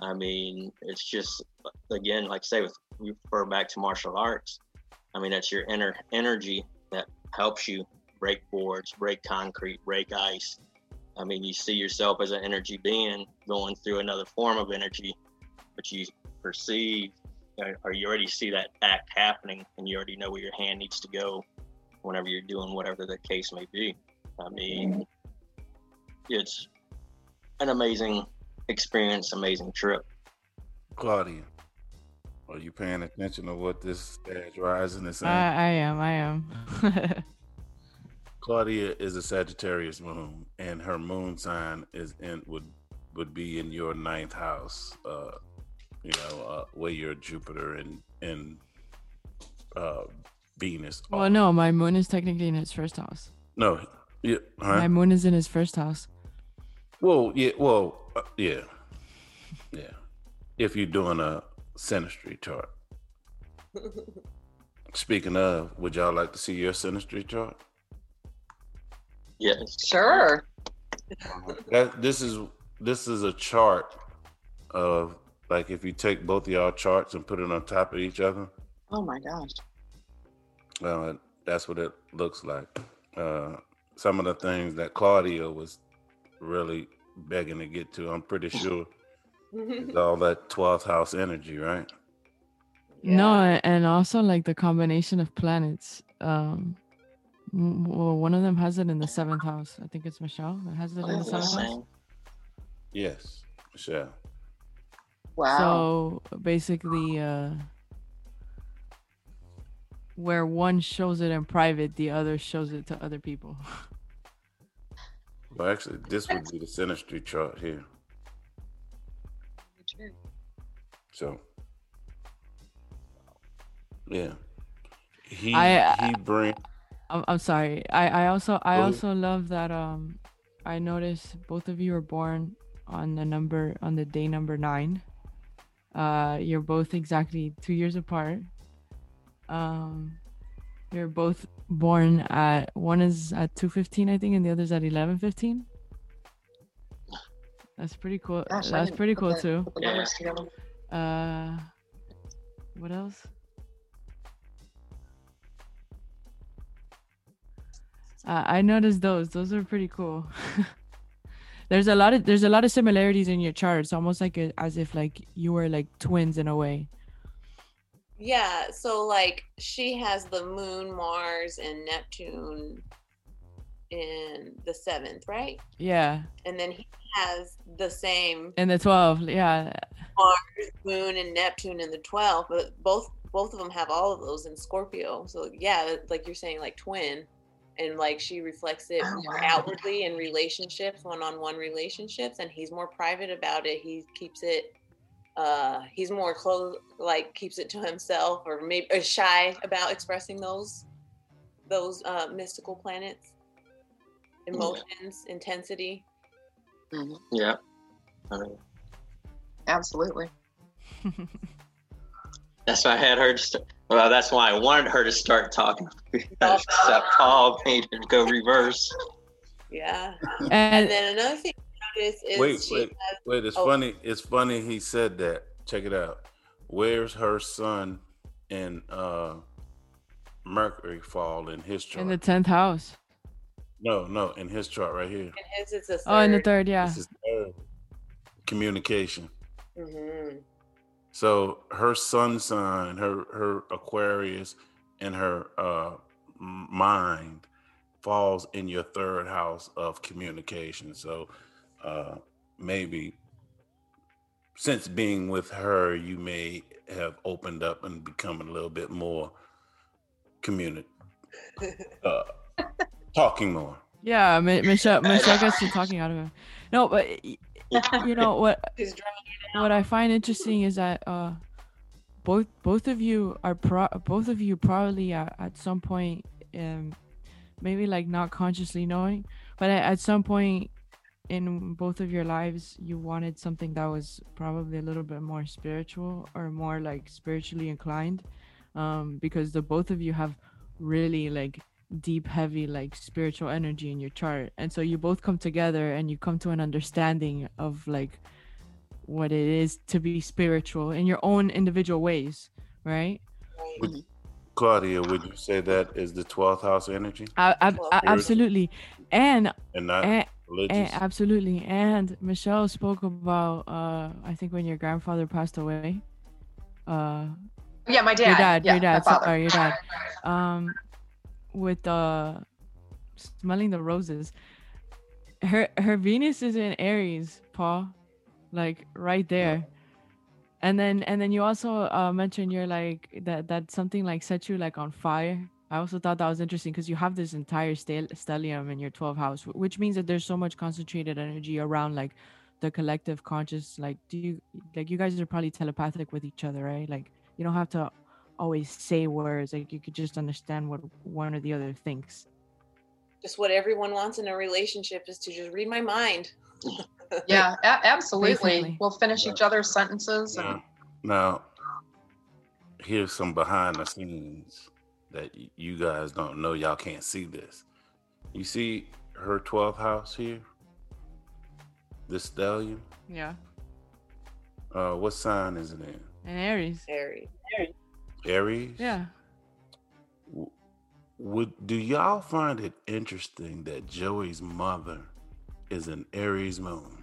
I mean, it's just again, like say with you refer back to martial arts. I mean, that's your inner energy that helps you break boards, break concrete, break ice. I mean, you see yourself as an energy being going through another form of energy, but you perceive or- you already see that act happening and you already know where your hand needs to go whenever you're doing whatever the case may be. I mean, it's an amazing experience, amazing trip. Claudia, are you paying attention to what this stage rising is saying? I, I am. I am. Claudia is a Sagittarius moon, and her moon sign is in would would be in your ninth house. Uh, you know, uh, where your Jupiter and and uh, Venus. well, are. no, my moon is technically in his first house. no, yeah, huh? My moon is in his first house. Well, yeah, well, uh, yeah, yeah. If you're doing a synastry chart. Speaking of, would y'all like to see your synastry chart? Yes. Sure. That this is this is a chart of like if you take both of y'all charts and put it on top of each other. Oh my gosh. Uh, that's what it looks like. Uh, some of the things that Claudia was really begging to get to, I'm pretty sure, is all that 12th house energy, right? No, and also like the combination of planets. Um, Well, one of them has it in the seventh house. I think it's Michelle that has it in the seventh house. Yes, Michelle. Wow. So basically, uh, where one shows it in private, the other shows it to other people. Well, actually, this would be the synastry chart here. So, yeah, he I- he bring I'm, I'm sorry. I, I also I ahead. also love that um I noticed both of you were born on the number on the day number nine. Uh you're both exactly two years apart. Um you're both born at one is at two fifteen I think and the other's at eleven fifteen. That's pretty cool. Gosh, I That's pretty cool the- too. put the numbers together. Uh what else? Uh, I noticed those. Those are pretty cool. there's a lot of there's a lot of similarities in your chart. It's almost like a, as if like you were like twins in a way. Yeah, so like she has the moon, Mars, and Neptune in the seventh, right? Yeah. And then he has the same in the 12. Yeah. Mars, Moon, and Neptune in the 12 but both both of them have all of those in Scorpio. So yeah, like you're saying, like twin, and like she reflects it Oh, more wow. outwardly in relationships, one-on-one relationships, and he's more private about it. He keeps it. Uh, he's more close, like keeps it to himself, or maybe or shy about expressing those those uh, mystical planets, emotions, intensity. Mhm. Yeah. I mean, Absolutely. that's why I had her. St- well, that's why I wanted her to start talking. Except Paul made her go reverse. Yeah. And, And then another thing is Wait, she wait, wait. It's oh. funny. It's funny he said that. Check it out. Where's her sun in uh Mercury fall in his chart? in the 10th house. No, no, in his chart right here. in his it's a third. Oh, in the third. Yeah. This is third. communication. hmm So her sun sign, her her Aquarius, and her uh mind falls in your third house of communication. So uh maybe since being with her, you may have opened up and become a little bit more communi- uh talking more. Yeah. Mi- Michelle, Michelle gets to talking out of him. No, but you know what? What I find interesting is that uh, both both of you are pro- both of you probably at, at some point, um, maybe like not consciously knowing, but at, at some point in both of your lives, you wanted something that was probably a little bit more spiritual or more like spiritually inclined, um, because the both of you have really like deep heavy like spiritual energy in your chart. And so you both come together and you come to an understanding of like what it is to be spiritual in your own individual ways, right? right. Claudia, would you say that is the 12th house energy? I, I, I- absolutely, and, and not and, and absolutely, and Michelle spoke about uh, I think when your grandfather passed away, uh, Yeah, my dad. your dad, yeah, your dad, sorry, your dad, um, with uh, smelling the roses. Her her Venus is in Aries, Paul, like right there. And then and then you also uh, mentioned you're like that that something like set you like on fire. I also thought that was interesting because you have this entire stel- stellium in your 12th house, which means that there's so much concentrated energy around like the collective conscious. Like, do you like you guys are probably telepathic with each other, right? Like, you don't have to always say words. Like, you could just understand what one or the other thinks. Just what everyone wants in a relationship is to just read my mind. Yeah, a- absolutely. Basically. We'll finish each other's sentences. And, Now, now, here's some behind the scenes that you guys don't know. Y'all can't see this. You see her 12th house here? This stellium? Yeah. Uh, what sign is it in? And Aries. Aries. Aries? Yeah. Would do y'all find it interesting that Joey's mother is an Aries moon,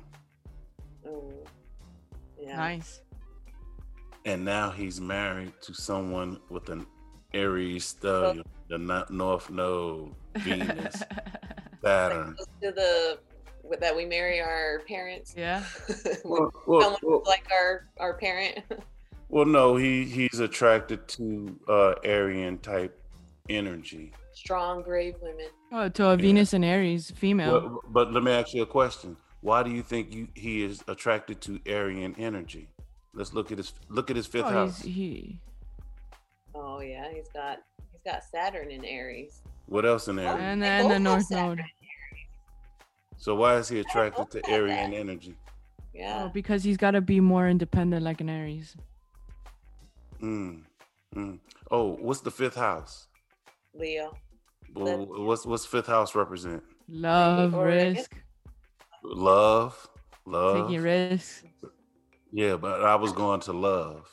Ooh. Yeah. Nice. and now he's married to someone with an Aries stellium? The North Node, Venus, Saturn. To the that we marry our parents. yeah. Well, well, Someone well, like our our parent. Well, no, he he's attracted to uh Arian type energy. Strong, brave women. Oh, to a Venus and Aries female. But, but let me ask you a question. Why do you think you, he is attracted to Arian energy? Let's look at his look at his fifth oh, house. he's, he. Oh yeah, he's got he's got Saturn in Aries. What else in there? And then the North Saturn. Node. So why is he attracted to have Arian that. energy? Yeah. Oh, because he's got to be more independent, like an Aries. Mm, mm. Oh, what's the fifth house? Leo. Well, what's what's fifth house represent? Love, or I guess- risk, Love, love. taking risks. Yeah, but I was going to love.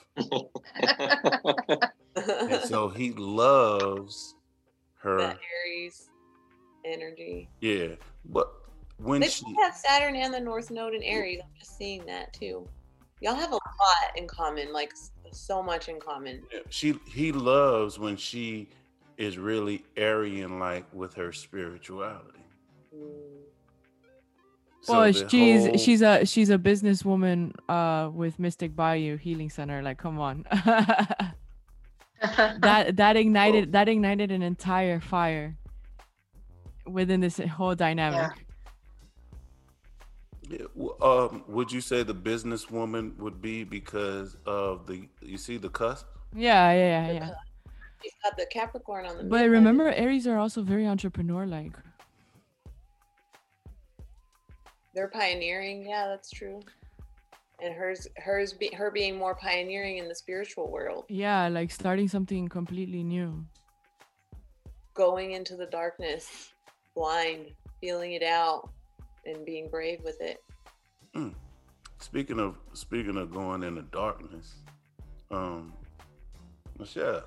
And so he loves her. that Aries energy. Yeah, but when They she have Saturn and the North Node in Aries. I'm just seeing that too. Y'all have a lot in common, like so much in common. she he loves when she is really Arian like with her spirituality. Mm. So well, she's whole- she's a she's a businesswoman uh with Mystic Bayou Healing Center. Like, come on. that that ignited that ignited an entire fire within this whole dynamic. Yeah, w- um, would you say the businesswoman would be because of the you see the cusp? Yeah, yeah, yeah, yeah. She's got the Capricorn on the. But midheaven. remember, Aries are also very entrepreneur-like. they're pioneering. Yeah, that's true. And hers, hers, be, her being more pioneering in the spiritual world, Yeah, like starting something completely new. going into the darkness, blind, feeling it out, and being brave with it. Speaking of speaking of going in the darkness, um, Michelle,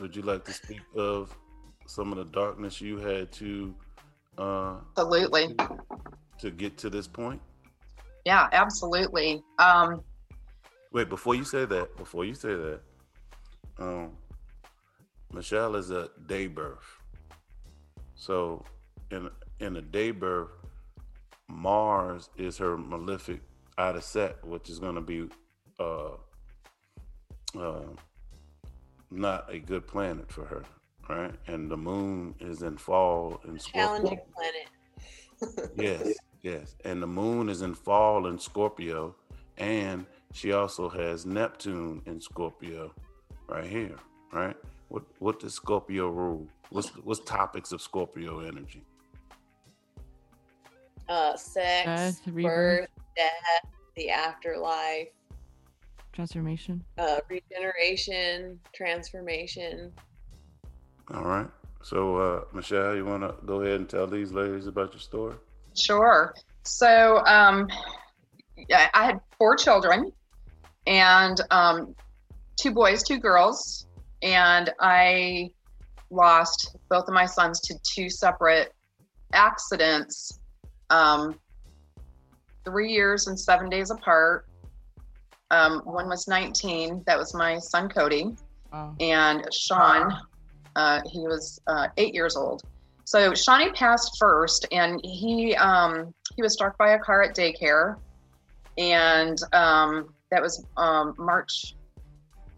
would you like to speak of some of the darkness you had to uh Absolutely. to get to this point? Yeah, absolutely. Um, Wait, before you say that, before you say that, um, Michelle is a day birth. So, in in a day birth, Mars is her malefic out of sect, which is going to be uh, uh, not a good planet for her, right? And the moon is in fall in Challenging Scorpio. planet. Yes, yes. And the moon is in fall in Scorpio, and she also has Neptune in Scorpio, right here, right? What what does Scorpio rule? What's what's topics of Scorpio energy? Uh, sex, Death, birth, death, the afterlife, Transformation. uh, regeneration, transformation. All right. So, uh, Michelle, you want to go ahead and tell these ladies about your story? Sure. So um, yeah, I had four children and um, two boys, two girls, and I lost both of my sons to two separate accidents, um, three years and seven days apart. Um, one was 19, that was my son Cody Wow. and Sean, uh, he was uh, eight years old. So Shawnee passed first, and he um, he was struck by a car at daycare, and um, that was um, March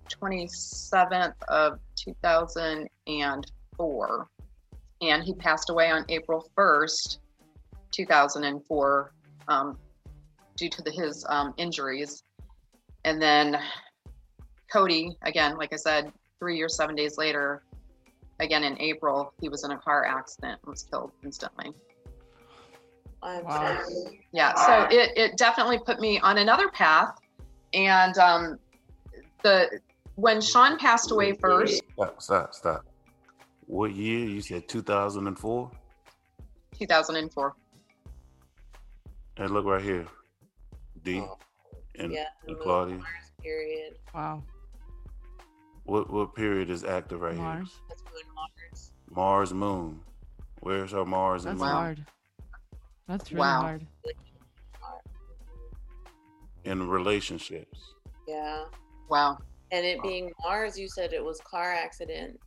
27th of 2004, and he passed away on April 1st, 2004, um, due to the, his um, injuries. And then Cody, again, like I said, three years, seven days later, again in April, he was in a car accident and was killed instantly. I'm Wow. Yeah, so it, it definitely put me on another path. And um, the when Sean passed away first, Stop, stop, stop. What year? You said 2004? 2004. And look right here. D Oh, and, yeah, and Claudia. Mars period. Wow. What what period is active right Mars. That's moon Mars. Mars moon. Where's our Mars and That's moon? hard. That's really Wow. hard. In relationships. Yeah. Wow. And it being Mars, you said it was car accident.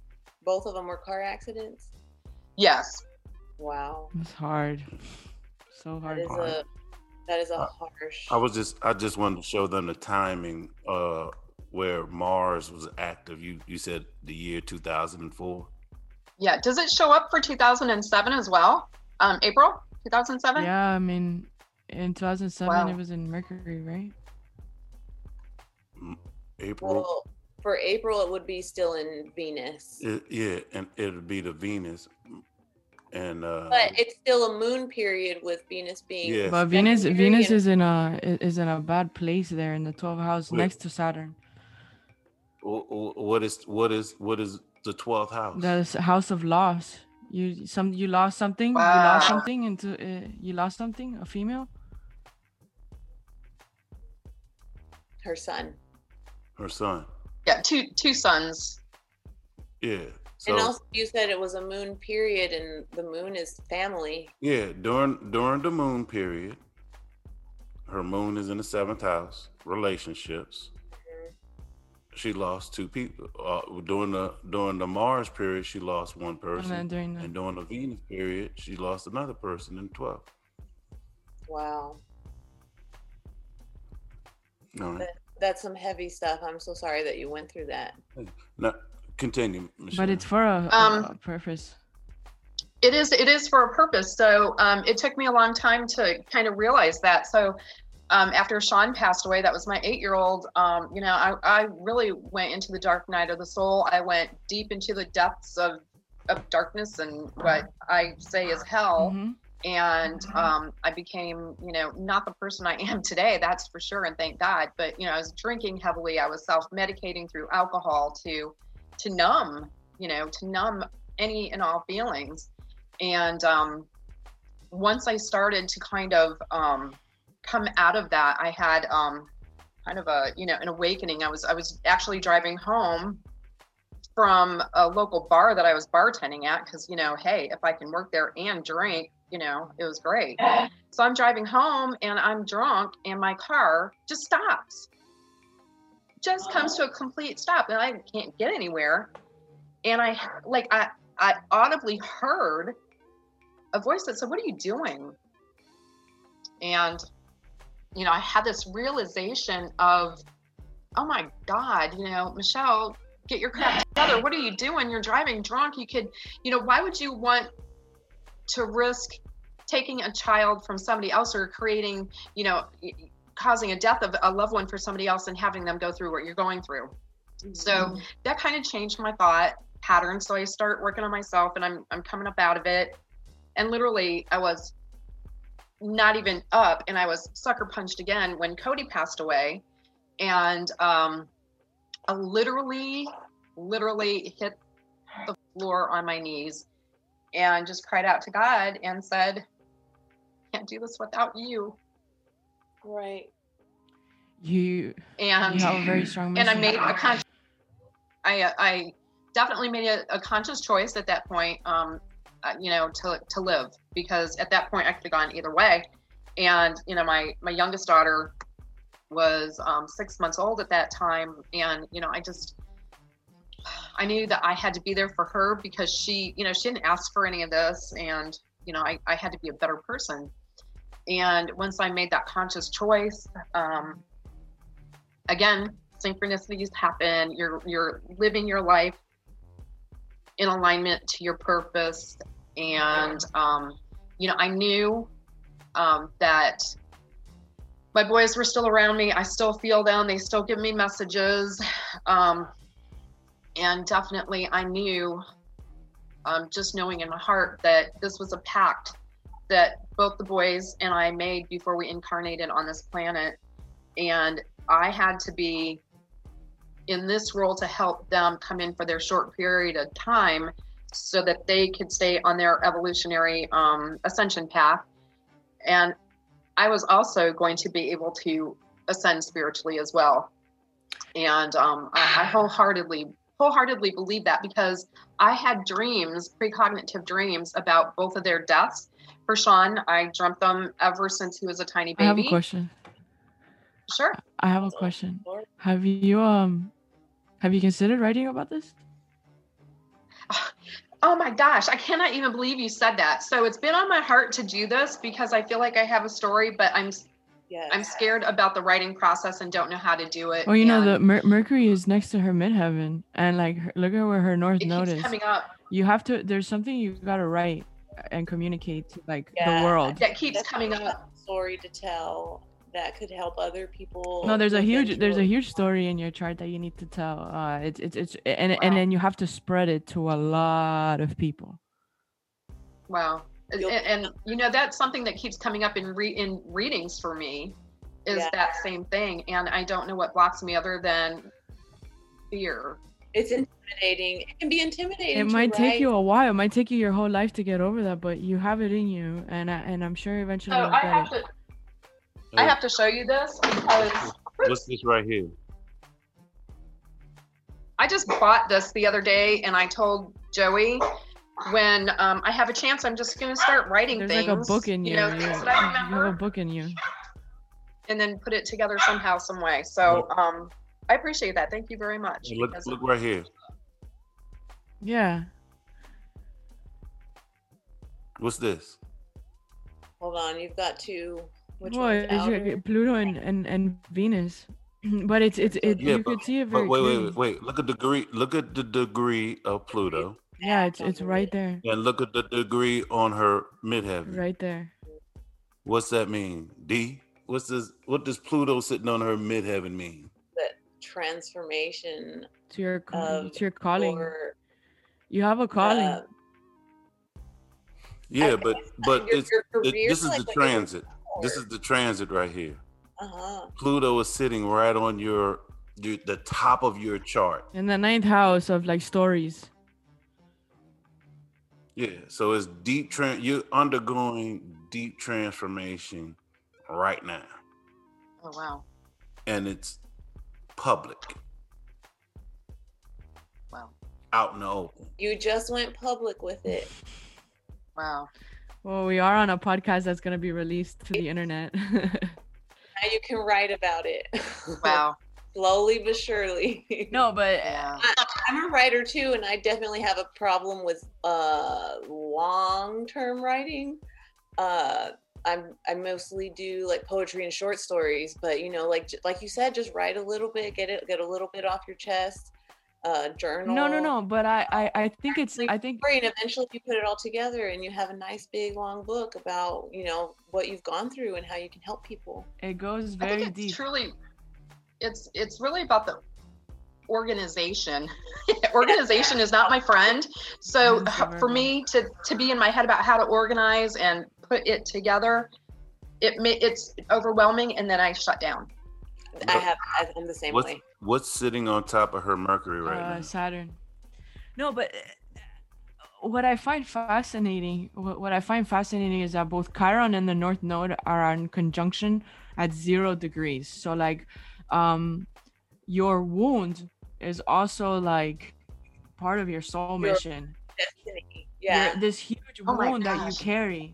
Both of them were car accidents. Yes. Wow, It's hard. So that hard. a that is a harsh. I was just I just wanted to show them the timing uh where Mars was active. You you said the year 2004. Yeah. Does it show up for 2007 as well? Um, April 2007. Yeah, I mean, in 2007 Wow. it was in Mercury, right? April. well, for April, it would be still in Venus, It- yeah, and it would be the Venus. And uh but it's still a moon period with Venus being. Yes. But Venus, secondary Venus is in a is in a bad place there in the 12th house Wait. next to Saturn. wh- wh- what is what is what is the 12th house? The house of loss. You some you lost something. You lost something into uh, you lost something. A female. her son. Her son. Yeah. Two two sons. Yeah. So and also, you said it was a moon period, and the moon is family. yeah, during during the moon period, her moon is in the seventh house, relationships. Mhm. She lost two people. Uh, during the during the Mars period, she lost one person. then during the And during the Venus period, she lost another person in 12. Wow, All right. that's some heavy stuff. I'm so sorry that you went through that. Now, continue, Michelle. but it's for a, a- Um, a purpose. It is it is for a purpose. So um, it took me a long time to kind of realize that. So um, after Sean passed away, that was my eight year old. Um, you know, I, I really went into the dark night of the soul. I went deep into the depths of of darkness and what I say is hell. Mhm. and um, I became, you know, not the person I am today. That's for sure, and thank God. But you know, I was drinking heavily. I was self-medicating through alcohol to to numb, you know, to numb any and all feelings. And um, once I started to kind of um, come out of that, I had um, kind of a, you know, an awakening. I was I was actually driving home from a local bar that I was bartending at because, you know, hey, if I can work there and drink, you know, it was great. So I'm driving home and I'm drunk and my car just stops. Just comes to a complete stop and I can't get anywhere. And I like I I audibly heard a voice that said, What are you doing? And you know, I had this realization of, oh my God, you know, Michelle, get your crap together. What are you doing? You're driving drunk. You could, you know, why would you want to risk taking a child from somebody else or creating, you know, causing a death of a loved one for somebody else and having them go through what you're going through? So that kind of changed my thought pattern. So I start working on myself and I'm I'm coming up out of it. And literally I was not even up and I was sucker punched again when Cody passed away. And um I literally, literally hit the floor on my knees and just cried out to God and said, Can't do this without you. Right. You And you have a very strong and I made a conscious. I uh, I definitely made a, a conscious choice at that point. Um, uh, you know, to to live because at that point I could have gone either way. And you know, my my youngest daughter was um, six months old at that time, and you know, I just I knew that I had to be there for her because she, you know, she didn't ask for any of this, and you know, I I had to be a better person. And once I made that conscious choice, um, again synchronicities happen. You're you're living your life in alignment to your purpose. And um, you know i knew um, that my boys were still around me. I still feel them. They still give me messages. Um, and definitely i knew um, just knowing in my heart that this was a pact that both the boys and i made before we incarnated on this planet and I had to be in this role to help them come in for their short period of time so that they could stay on their evolutionary um, ascension path. And I was also going to be able to ascend spiritually as well. And um, I, I wholeheartedly, wholeheartedly believe that because I had dreams, precognitive dreams about both of their deaths. For Sean, I dreamt them ever since he was a tiny baby. I have a question. Sure. I have a question. Have you um Have you considered writing about this? Oh my gosh, I cannot even believe you said that. So it's been on my heart to do this because I feel like I have a story, but I'm Yes. I'm scared about the writing process and don't know how to do it. Well, you know, and the Mer- Mercury is next to her midheaven, and like, her- look at where her north node keeps is. coming up. You have to. There's something you've gotta write and communicate to like Yeah. the world. That keeps That's coming up. Story to tell that could help other people. No, there's a huge there's a huge story in your chart that you need to tell. Uh, it's it's it's and Wow. and then you have to spread it to a lot of people. Wow. And, You'll- and, you know that's something that keeps coming up in re- in readings for me is Yeah. that same thing and I don't know what blocks me other than fear. It's intimidating. It can be intimidating. It to might take you a while. It might take you your whole life to get over that, but you have it in you, and I, and I'm sure eventually So you'll I get have it. to I have to show you this because What's this right here? I just bought this the other day and I told Joey when um, I have a chance I'm just gonna start writing There's things. like a book in you. you know, you, things that I you have a book in you. and then put it together somehow, some way. So um I appreciate that. Thank you very much. Hey, Look, look right here. Yeah. What's this? Hold on, you've got two. Which well, one's it's your- Pluto and, and, and Venus, but it's it's it. Yeah, you but, could see it but very wait, wait, wait, wait. Look at the degree. Look at the degree of Pluto, Yeah, it's it's right there, and look at the degree on her midheaven. right there. What's that mean? D. What's this? What does Pluto sitting on her midheaven mean? That transformation To your of to your calling. or, You have a calling. uh, Yeah, but but your- it's your it, this is like the what transit. This is the transit right here. uh-huh. Pluto is sitting right on your, your the top of your chart. in the ninth house of like stories. Yeah, so it's deep. Tran you're undergoing deep transformation right now, Oh wow. and it's public, Wow. Out in the open. You just went public with it. Wow. Well, we are on a podcast that's gonna be released to the internet. Now you can write about it. Wow. Slowly but surely. no, but Yeah. I, I'm a writer too, and I definitely have a problem with uh, long-term writing. Uh, I'm I mostly do like poetry and short stories, but you know, like like you said, just write a little bit, get it, get a little bit off your chest. Uh, journal. no, no, no. But I, I, I think it's. I think Story, and eventually you put it all together, and you have a nice big long book about you know what you've gone through and how you can help people. it goes I very think it's deep. truly it's it's really about the organization organization is not my friend so for me to to be in my head about how to organize and put it together it may it's overwhelming and then i shut down I have I'm the same What's way. what's sitting on top of her Mercury right uh, now? Saturn. No, but uh, what I find fascinating, what, what I find fascinating is that both Chiron and the North Node are in conjunction at zero degrees. So like, um, your wound is also like part of your soul Your- mission. Destiny. Your- Yeah. this huge Oh wound that you carry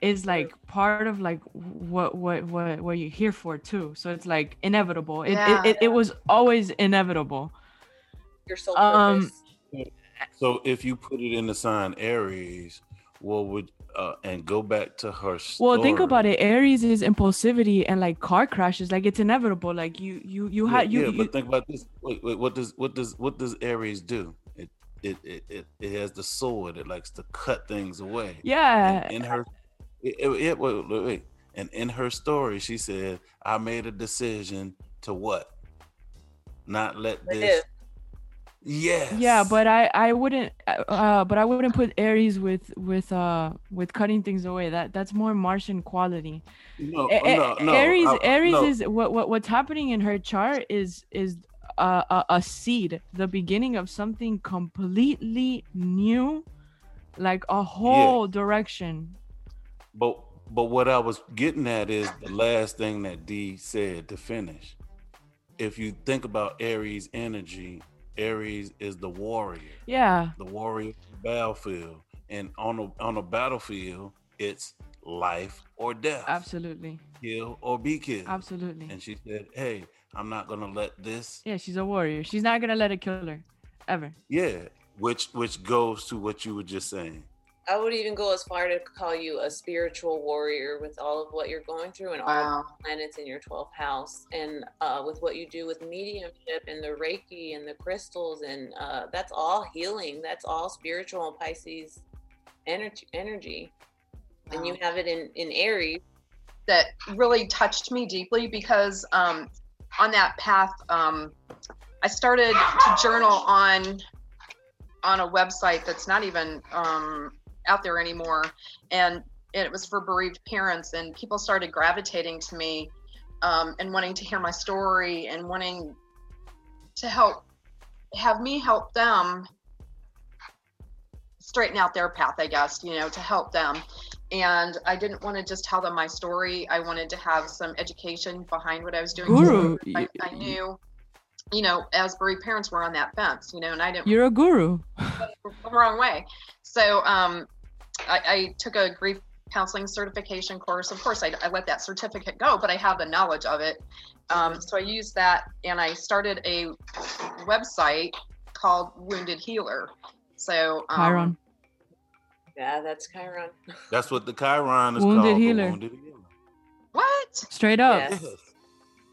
is like part of like what what what what you're here for too. So it's like inevitable. It Yeah. it, it, it was always inevitable. Your soul um, purpose. So if you put it in the sign Aries, what would uh, and go back to her story. Well, think about it. Aries is impulsivity and like car crashes. Like it's inevitable. Like you you you Yeah, had you, yeah, you but think about this. Wait, wait, what does what does what does Aries do? It it it it, it has the sword. It likes to cut things away. yeah. And in her, it, it, it- wait, wait, wait. And in her story, she said, "I made a decision to what? Not let this." Live. Yes. Yeah, but I I wouldn't uh but I wouldn't put Aries with with uh with cutting things away. That that's more Martian quality. no, A- A- no, no. Aries I- Aries no. is what, what what's happening in her chart is is a, a a seed, the beginning of something completely new, like a whole direction. But but what I was getting at is the last thing that D said to finish. If you think about Aries energy, Aries is the warrior, Yeah, the warrior battlefield, and on a on a battlefield, it's life or death, absolutely, kill or be killed. absolutely. And she said, "Hey, I'm not gonna let this. Yeah, she's a warrior. She's not gonna let it kill her, ever. Yeah, which which goes to what you were just saying. I would even go as far to call you a spiritual warrior with all of what you're going through and all the planets in your 12th house, and uh, with what you do with mediumship and the Reiki and the crystals, and uh, that's all healing. That's all spiritual Pisces energy. Energy, and you have it in in Aries. that really touched me deeply because um, on that path, um, I started to journal on on a website that's not even um, out there anymore, and it was for bereaved parents, and people started gravitating to me um, and wanting to hear my story and wanting to help have me help them straighten out their path, I guess, you know, to help them and I didn't want to just tell them my story. I wanted to have some education behind what I was doing. Guru. I, I knew, you know, as bereaved parents were on that fence, you know, and I didn't You're a guru. the wrong way. So um, I, I took a grief counseling certification course. Of course, I, I let that certificate go, but I have the knowledge of it. Um, so I used that, and I started a website called Wounded Healer. So um, Chiron. Yeah, that's Chiron. That's what the Chiron is Wounded called. the healer. Wounded healer. What? Straight up. Yes.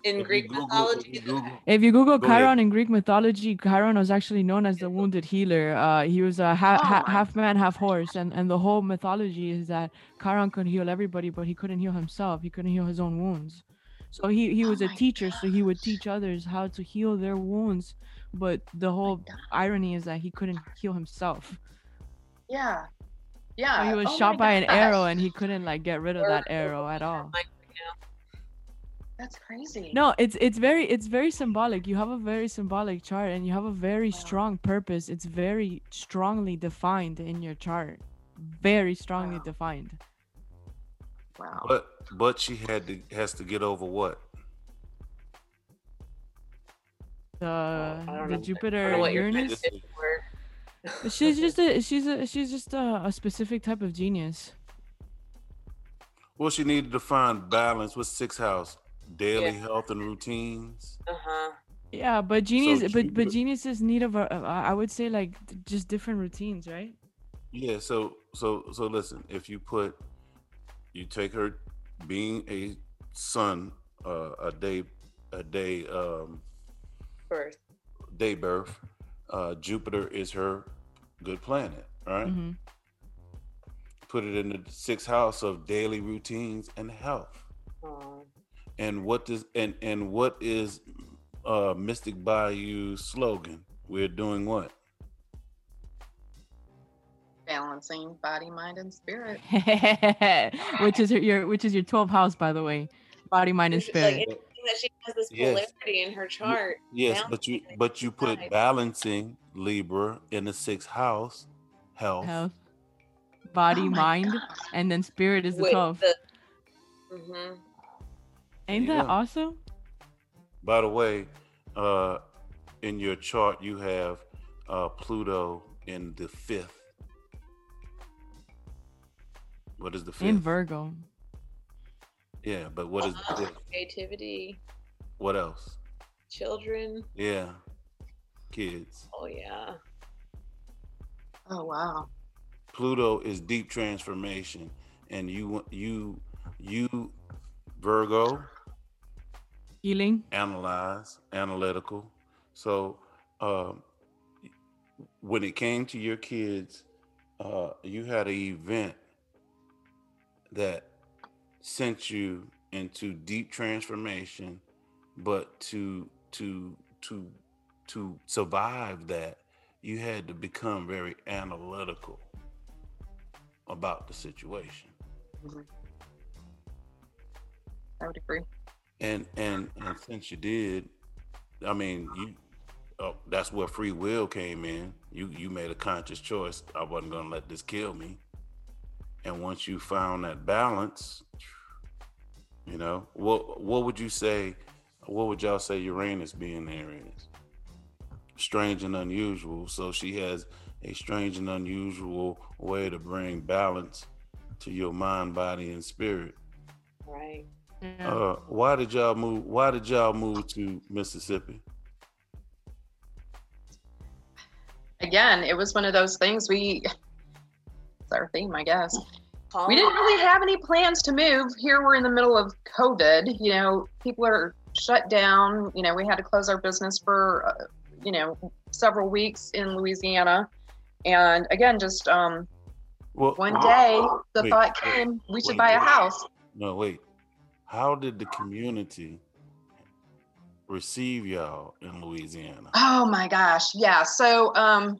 Yes. In If you Greek Google- mythology, if you Google- If you Google Go ahead. Chiron in Greek mythology, Chiron was actually known as the wounded healer. Uh, he was a ha- Oh ha- half man, half horse, and and the whole mythology is that Chiron could heal everybody, but he couldn't heal himself. He couldn't heal his own wounds. So he he Oh was a my teacher, so he would teach others how to heal their wounds. But the whole God. irony is that he couldn't heal himself. Yeah. So Yeah. he was Oh shot my by an arrow, and he couldn't like get rid of that arrow at all. Like, That's crazy. No, it's it's very it's very symbolic. You have a very symbolic chart and you have a very Wow. strong purpose. It's very strongly defined in your chart. Very strongly Wow. defined. Wow. But but she had to has to get over what? The I the know. I don't Jupiter know what you're trying to Uranus. She's just a she's a she's just a, a specific type of genius. Well, she needed to find balance with six house, daily Yeah. health and routines. Uh huh. Yeah, but genius but but Jupiter- geniuses need of a, I would say like just different routines, right? Yeah, so so so listen, if you put you take her being a son, uh, a day a day um Birth. day birth, uh Jupiter is her good planet, right? hmm Put it in the sixth house of daily routines and health. Oh. And what does and and what is uh Mystic Bayou's slogan? We're doing what? Balancing body, mind, and spirit. which is your which is your 12th house by the way. Body, mind and spirit. interesting that she has this Yes. in her chart. Yes, but you but you put Right. balancing Libra in the sixth house, health. Health. Body, Oh mind, God. and then spirit is the with 12th. the. hmm Ain't that go. awesome? By the way, uh, in your chart you have uh, Pluto in the fifth. What is the fifth? In Virgo. yeah, but what is the fifth? Creativity, What else? children. Yeah, kids. Oh yeah. Oh wow. Pluto is deep transformation, and you you you Virgo Healing. analyze, analytical. So um, when it came to your kids, uh, you had an event that sent you into deep transformation, but to to to to survive that, you had to become very analytical about the situation. I would agree. And and and since you did, I mean, you oh, that's where free will came in. You you made a conscious choice. I wasn't gonna let this kill me. And once you found that balance, you know, what what would you say? What would y'all say Uranus being there is? Strange and unusual. So she has a strange and unusual way to bring balance to your mind, body, and spirit. Right. Yeah. Uh, why did y'all move? Why did y'all move to Mississippi? Again, it was one of those things we. It's our theme, I guess. We didn't really have any plans to move. Here we're in the middle of COVID. You know, people are shut down. You know, we had to close our business for, uh, you know, several weeks in Louisiana. And again, just um, Well, one day the Wait, thought wait, came we should wait, buy a wait. house. No, wait. How did the community receive y'all in Louisiana? Oh my gosh. Yeah. So, um,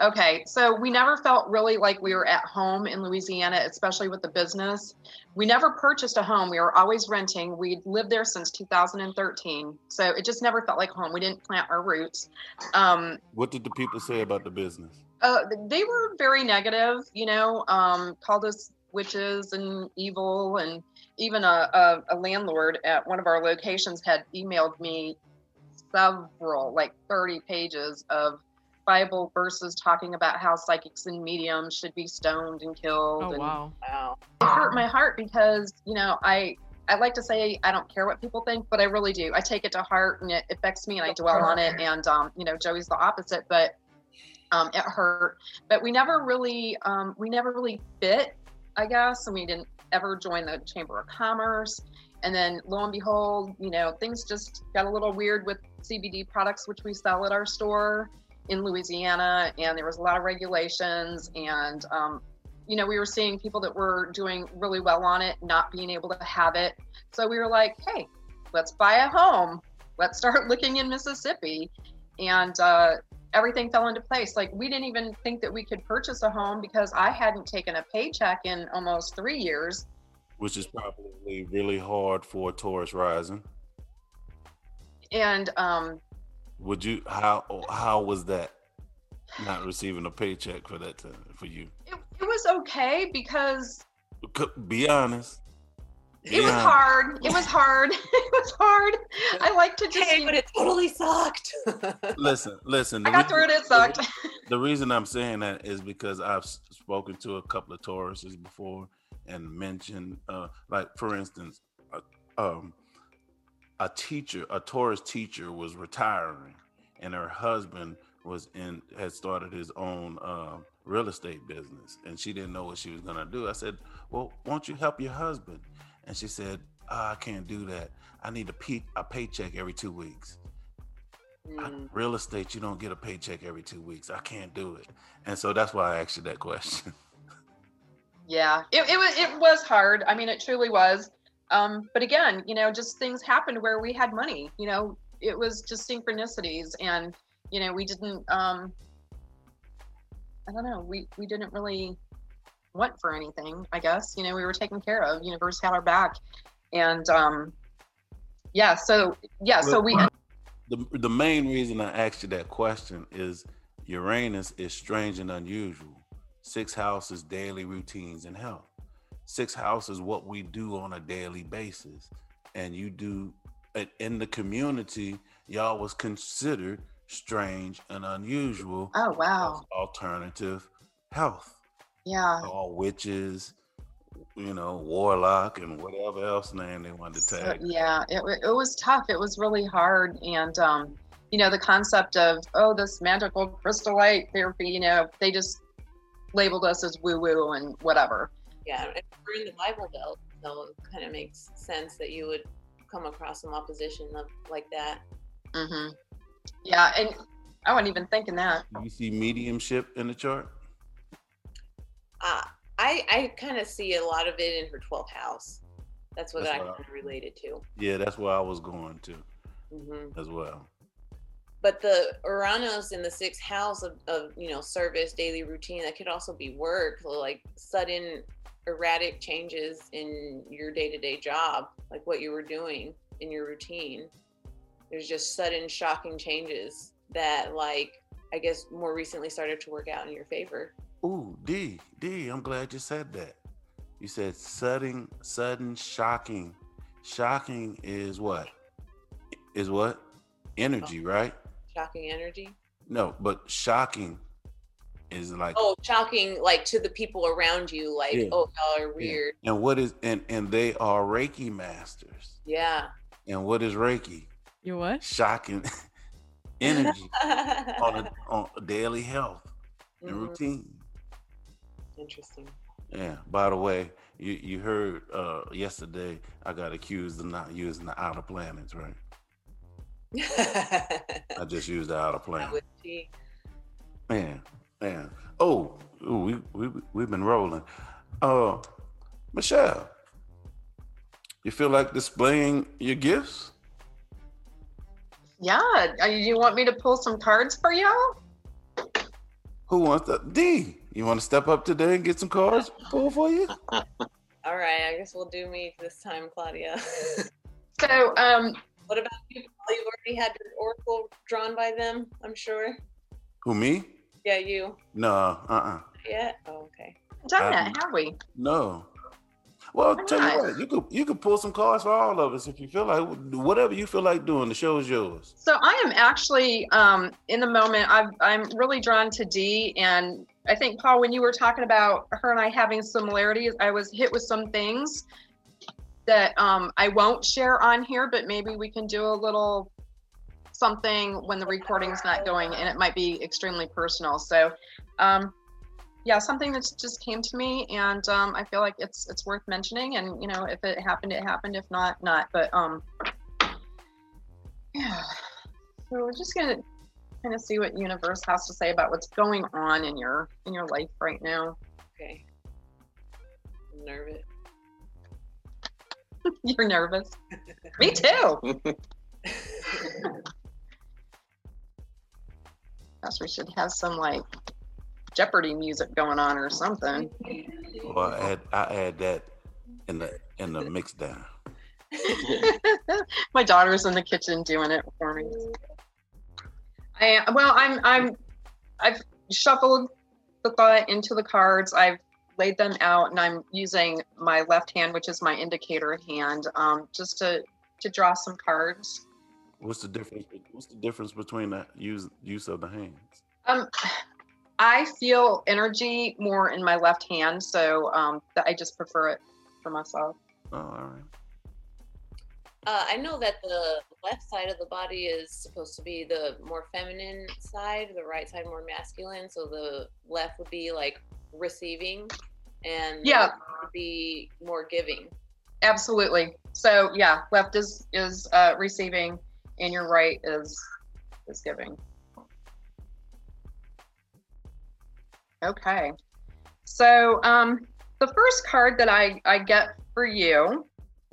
okay. So we never felt really like we were at home in Louisiana, especially with the business. We never purchased a home. We were always renting. We'd lived there since 2013. So it just never felt like home. We didn't plant our roots. Um, What did the people say about the business? uh, they were very negative, you know, um, called us witches and evil. And even a, a, a landlord at one of our locations had emailed me several, like 30 pages of Bible verses talking about how psychics and mediums should be stoned and killed. Oh and wow. Wow. it hurt my heart because, you know, I. I like to say I don't care what people think, but I really do. I take it to heart and it affects me and I dwell on it. And, um, you know, Joey's the opposite, but um, it hurt. But we never really, um, we never really fit, I guess. And we didn't ever join the Chamber of Commerce. And then lo and behold, you know, things just got a little weird with CBD products, which we sell at our store in Louisiana. And there was a lot of regulations. And, um, you know, we were seeing people that were doing really well on it, not being able to have it. So we were like, hey, let's buy a home. Let's start looking in Mississippi. And, uh, everything fell into place. Like we didn't even think that we could purchase a home because I hadn't taken a paycheck in almost three years. Which is probably really hard for a Taurus rising. And um, Would you how how was that not receiving a paycheck for that time for you? it, it was okay because Be honest. Be it was hard. It was hard. it was hard. I like to just. Hey, but it totally sucked. Listen, listen. I the got through it. It sucked. The reason I'm saying that is because I've spoken to a couple of Tauruses before and mentioned, uh, like for instance, uh, um, a teacher, a Taurus teacher, was retiring, and her husband was in had started his own uh, real estate business, and she didn't know what she was gonna do. I said, "Well, won't you help your husband?" And she said, "Ah, "I can't do that. I need a, pe- a paycheck every two weeks." I- Mm. real estate, you don't get a paycheck every two weeks. I can't do it. And so that's why I asked you that question. Yeah, it, it was it was hard. I mean, it truly was. Um, but again, you know, just things happened where we had money. You know, it was just synchronicities, and you know, we didn't. Um, I don't know. We we didn't really want for anything. I guess you know we were taken care of. Universe had our back, and um, yeah. So yeah. So we. the, the main reason I asked you that question is Uranus is strange and unusual. Six houses, daily routines, and health. Six houses, what we do on a daily basis. And you do in the community, y'all was considered strange and unusual Oh wow. alternative health. Yeah. all witches, you know, warlock, and whatever else name they wanted to So, tag. yeah, it, it was tough. It was really hard. And, um, you know, the concept of, oh, this magical crystal light therapy, you know, they just labeled us as woo woo and whatever. Yeah, and we're in the Bible Belt, so it kind of makes sense that you would come across some opposition of, like that. hmm Yeah. And I wasn't even thinking that. You see mediumship in the chart? Uh, I I kind of see a lot of it in her 12th house. That's what That's I kind related to. Yeah, that's where I was going to hmm as well. But the Uranus in the sixth house of, of you know service, daily routine, that could also be work, like sudden erratic changes in your day to day job, like what you were doing in your routine. There's just sudden shocking changes that, like, I guess more recently started to work out in your favor. Ooh, D, D, I'm glad you said that. You said sudden, sudden, shocking. Shocking is what? Is what? Energy, right? Shocking energy. No, but shocking is like Oh, shocking like to the people around you, like, Yeah. oh y'all are yeah. weird. and what is and and they are Reiki masters. Yeah. And what is Reiki? You what? Shocking energy on a, on daily health and Mhm. routine. Interesting. Yeah. By the way, you you heard uh yesterday I got accused of not using the outer planets, right? I just used the outer That planet. would Man, man. Oh, ooh, we we we've been rolling. Uh, Michelle, you feel like displaying your gifts? Yeah. uh, You want me to pull some cards for y'all? Who wants to? D, you want to step up today and get some cards pulled for you? All right, I guess we'll do me this time, Claudia. So, um, what about you? You've already had your oracle drawn by them, I'm sure. Who me? Yeah, you. No, uh, uh Yeah. Oh, okay. done that, have we? no. Well, Why tell you what, you could you could pull some cards for all of us if you feel like whatever you feel like doing. The show is yours. So I am actually um, in the moment. I've, I'm really drawn to D, and I think Paul, when you were talking about her and I having similarities, I was hit with some things that um, I won't share on here, but maybe we can do a little something when the recording's not going, and it might be extremely personal. So, um, yeah, something that's just came to me, and um, I feel like it's it's worth mentioning. And you know, if it happened, it happened. If not, not. But um, yeah. So we're just gonna kind of see what universe has to say about what's going on in your in your life right now. Okay. I'm nervous. You're nervous. Me too. Guess we should have some like Jeopardy music going on or something. Well, I add I add that in the in the mix down. My daughter's in the kitchen doing it for me. I well, I'm I'm I've shuffled the thought into the cards. I've laid them out, and I'm using my left hand, which is my indicator hand, um, just to to draw some cards. What's the difference? What's the difference between the use use of the hands? Um, I feel energy more in my left hand, so um, that I just prefer it for myself. Oh, all right. Uh, I know that the left side of the body is supposed to be the more feminine side, the right side more masculine. So the left would be like receiving, and Yeah. would be more giving. Absolutely. So yeah, left is is uh, receiving, and your right is is giving. Okay. So um, the first card that I I get for you.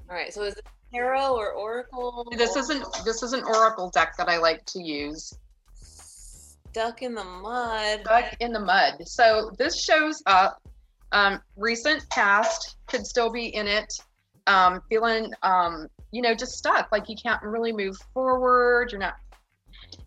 All right. So is it tarot or oracle? This isn't this is an oracle deck that I like to use. stuck in the mud. Stuck in the mud. So this shows up. Um, recent past could still be in it. Um, feeling um, you know just stuck, like you can't really move forward. You're not.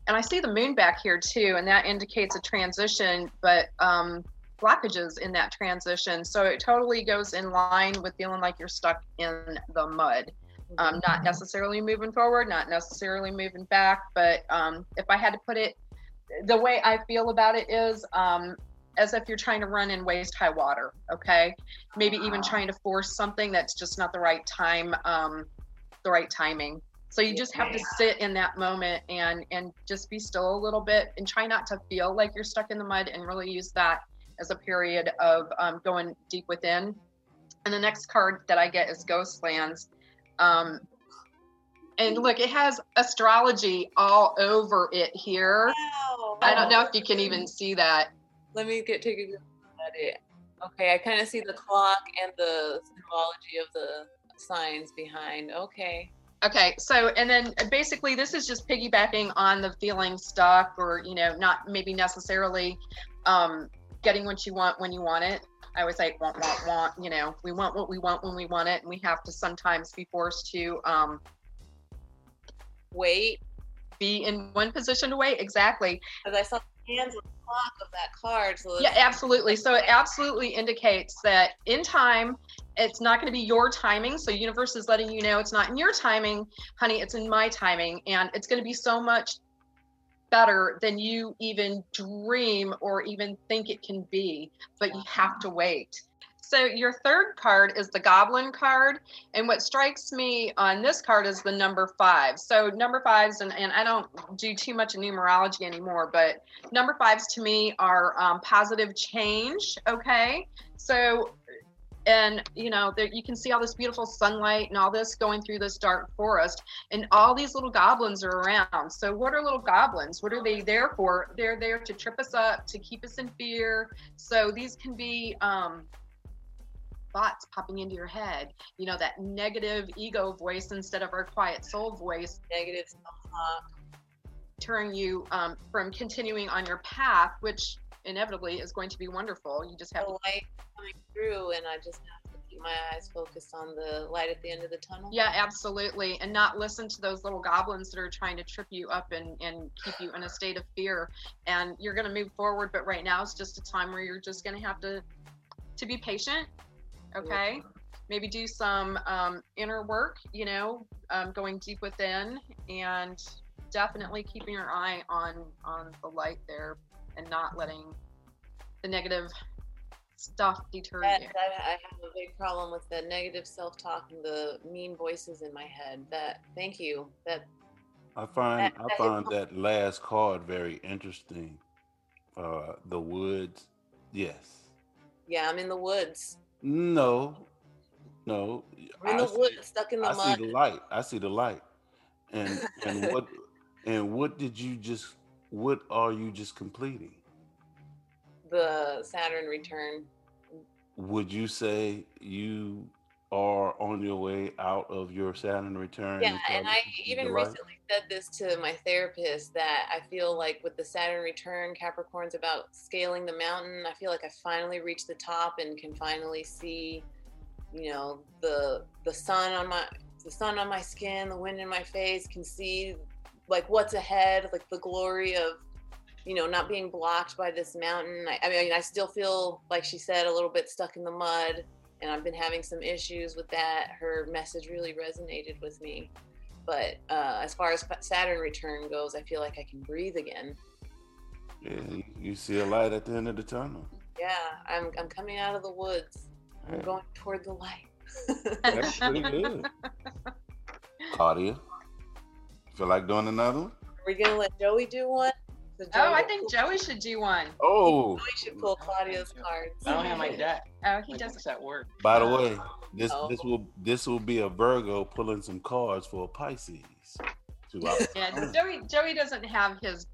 And I see the moon back here too, and that indicates a transition, but um, blockages in that transition. So it totally goes in line with feeling like you're stuck in the mud. Um, not necessarily moving forward, not necessarily moving back. But um, if I had to put it, the way I feel about it is um, as if you're trying to run in waist high water. Okay, maybe even trying to force something that's just not the right time, um, the right timing. So you just have to sit in that moment and and just be still a little bit and try not to feel like you're stuck in the mud and really use that as a period of um, going deep within. And the next card that I get is Ghostlands. Um, and look, it has astrology all over it here. Wow. I don't know if you can even see that. Let me get take a good look at it. Okay, I kind of see the clock and the symbology of the signs behind. Okay. Okay, so and then basically this is just piggybacking on the feeling stuck or you know not maybe necessarily um, getting what you want when you want it. I always say want want want. You know, we want what we want when we want it, and we have to sometimes be forced to um, Wait, be in one position to wait. Exactly. because I saw the hands on the clock of that card. So Yeah, absolutely. So it absolutely indicates that in time, it's not going to be your timing. So universe is letting you know it's not in your timing, honey. It's in my timing, and it's going to be so much better than you even dream or even think it can be, but you have to wait. So your third card is the Goblin card, and what strikes me on this card is the number five. So number fives, and, and I don't do too much in numerology anymore, but number fives to me are um, positive change. Okay, so and you know there you can see all this beautiful sunlight and all this going through this dark forest and all these little goblins are around. So what are little goblins? What are they there for? They're there to trip us up to keep us in fear. So these can be um, thoughts popping into your head you know that negative ego voice instead of our quiet soul voice. Negative self-talk. turn you um, from continuing on your path which inevitably is going to be wonderful you just have The to light coming through, and I just have to keep my eyes focused on the light at the end of the tunnel. Yeah, absolutely. And not listen to those little goblins that are trying to trip you up and, and keep you in a state of fear. And you're going to move forward, but right now it's just a time where you're just going to have to to be patient. Okay. Maybe do some um, inner work, you know, um, going deep within and definitely keeping your eye on on the light there and not letting the negative stuff deter That, you. that I have a big problem with the negative self-talk and the mean voices in my head. That thank you. That I find That- I that is find that last card very interesting. Uh, the woods, yes. yeah, I'm in the woods. No, no. I'm in I the see- woods, stuck in the mud. I mud. see the light. I see the light. And and what and what did you just what are you just completing? the Saturn return. Would you say you are on your way out of your Saturn return? Yeah, and I even recently said this to my therapist that I feel like with the Saturn return, Capricorn's about scaling the mountain. I feel like I finally reached the top and can finally see, you know, the the sun on my the sun on my skin, the wind in my face, can see like what's ahead, like the glory of you know not being blocked by this mountain. I, I mean, I still feel like she said a little bit stuck in the mud and I've been having some issues with that. Her message really resonated with me. But uh, as far as Saturn return goes, I feel like I can breathe again. Yeah, you- you see a light at the end of the tunnel. Yeah, I'm I'm coming out of the woods. I'm Yeah, going toward the light. That's pretty good. Claudia, feel like doing another one? Are we gonna let Joey do one? So Oh, I Joey- think Joey should do one. Oh, Joey should pull Claudia's cards. I don't have my deck. Oh, he He does. does at work. by the way, oh. this Oh. this will this will be a Virgo pulling some cards for a Pisces. Yeah, Joey. Joey doesn't have his.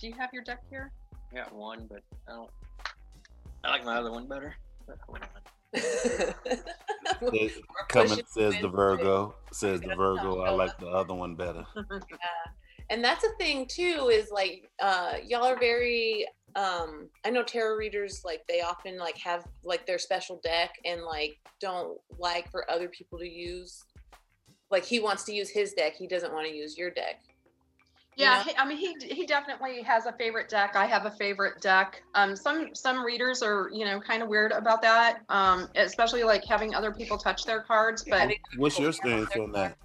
Do you have your deck here? I got one, but I don't. I like my other one better. But hold on. Coming says the Virgo says the Virgo. I like the other one better. and that's a thing too is like uh y'all are very um i know tarot readers like they often like have like their special deck and like don't like for other people to use like he wants to use his deck he doesn't want to use your deck you Yeah, know? he, I mean, he he definitely has a favorite deck. I have a favorite deck. Um, some some readers are you know kind of weird about that. Um, especially like having other people touch their cards. But What's your stance on that?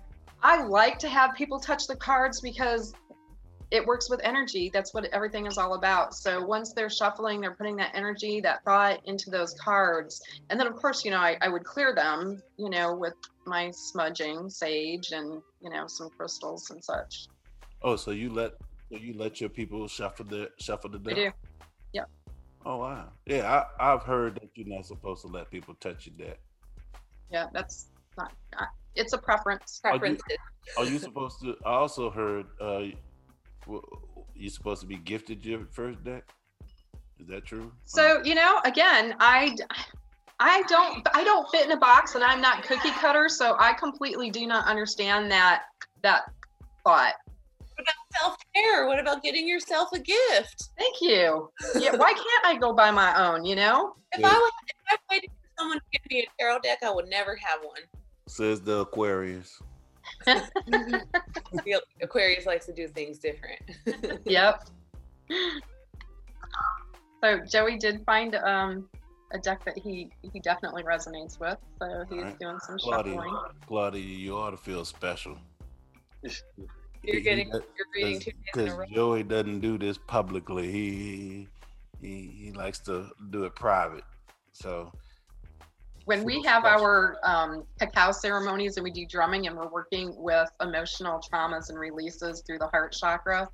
I like to have people touch the cards because it works with energy. That's what everything is all about. So once they're shuffling, they're putting that energy, that thought into those cards. And then, of course, you know, I, I would clear them, you know, with my smudging, sage, and, you know, some crystals and such. Oh, so you let so you let your people shuffle the shuffle the I deck? Yeah. Oh wow. Yeah, I, I've heard that you're not supposed to let people touch your deck. Yeah, that's not, it's a preference. preferences Are you supposed to? I also heard uh, you're supposed to be gifted your first deck. Is that true? So you know, again, I I don't I don't fit in a box, and I'm not cookie cutter, so I completely do not understand that that thought. Self-care what about getting yourself a gift Thank you. Yeah, why can't I go buy my own? You know? if Yeah. i was if i waited for someone to give me a tarot deck i would never have one says the Aquarius. Aquarius likes to do things different Yep. So Joey did find um a deck that he he definitely resonates with, so he's Alright. doing some Claudia, shuffling. Claudia, you ought to feel special. You're getting you're reading two days because. Joey doesn't do this publicly. He he he likes to do it private. So when we have our um, cacao ceremonies and we do drumming and we're working with emotional traumas and releases through the heart chakra,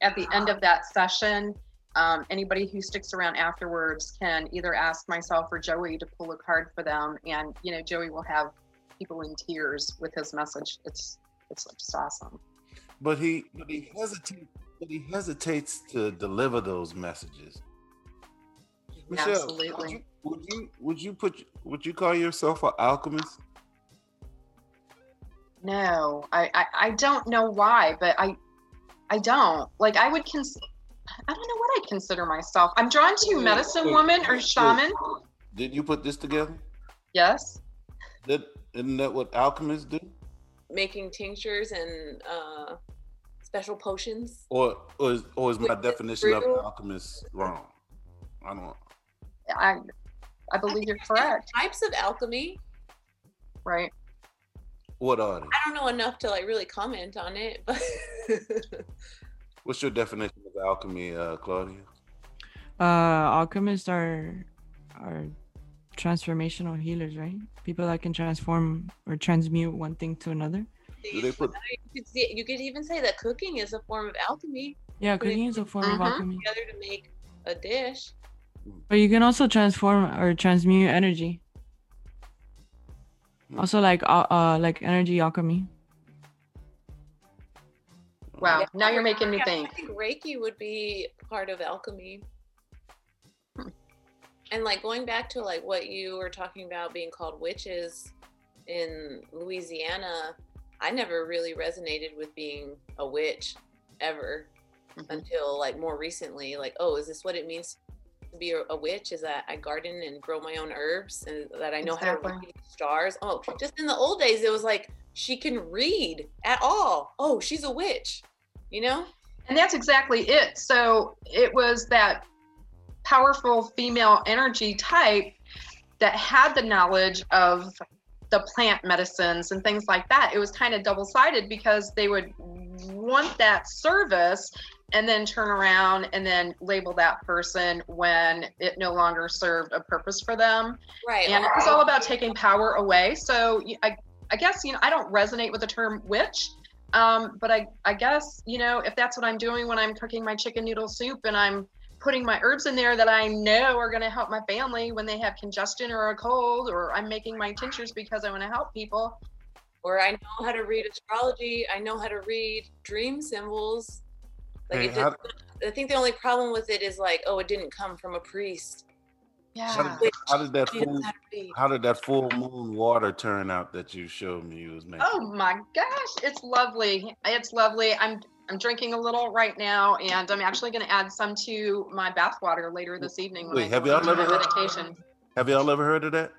at the end of that session, um, anybody who sticks around afterwards can either ask myself or Joey to pull a card for them, and you know Joey will have people in tears with his message. It's it's just awesome. But he but he hesitates but he hesitates to deliver those messages. Michelle, Absolutely. Would you, would you would you put would you call yourself an alchemist? No, I, I I don't know why, but I I don't like. I would cons. I don't know what I consider myself. I'm drawn to medicine woman or shaman. Did you put this together? Yes. That isn't that what alchemists do? Making tinctures and uh, special potions. Or or is, or is my With definition of brew- alchemist wrong? I don't I I believe you're correct. Types of alchemy. Right. what are they? I don't know enough to like really comment on it, but What's your definition of alchemy, uh, Claudia? Uh, alchemists are are transformational healers, right? People that can transform or transmute one thing to another. Do they put you could, see, you could even say that cooking is a form of alchemy Yeah, Putting cooking is a form of Mhm. alchemy. together to make a dish. But you can also transform or transmute energy. Hmm. Also, like uh, uh like energy alchemy. Wow. Yeah. Now you're making me Yeah, think. I think Reiki would be part of alchemy. And like going back to like what you were talking about being called witches in Louisiana, I never really resonated with being a witch ever Mhm. until like more recently. Like, oh, is this what it means to be a, a witch? Is that I garden and grow my own herbs and that I know how to read stars? Oh, just in the old days, it was like she can read at all. Oh, she's a witch, you know? And that's exactly it. So it was that powerful female energy type that had the knowledge of the plant medicines and things like that. It was kind of double sided because they would want that service and then turn around and then label that person when it no longer served a purpose for them. Right. and it was all about taking power away. So I, I guess you know I don't resonate with the term witch, um, but I, I guess you know if that's what I'm doing when I'm cooking my chicken noodle soup and I'm putting my herbs in there that I know are going to help my family when they have congestion or a cold, or I'm making my tinctures because I want to help people. or I know how to read astrology. I know how to read dream symbols. Like Hey, it how- I think the only problem with it is like, oh, it didn't come from a priest. Yeah. How did, how did that full how how did that full moon water turn out that you showed me you was making? Oh my gosh, it's lovely. It's lovely. I'm I'm drinking a little right now, and I'm actually going to add some to my bath water later this evening Wait, have y'all ever heard- meditation. Have y'all ever heard of that?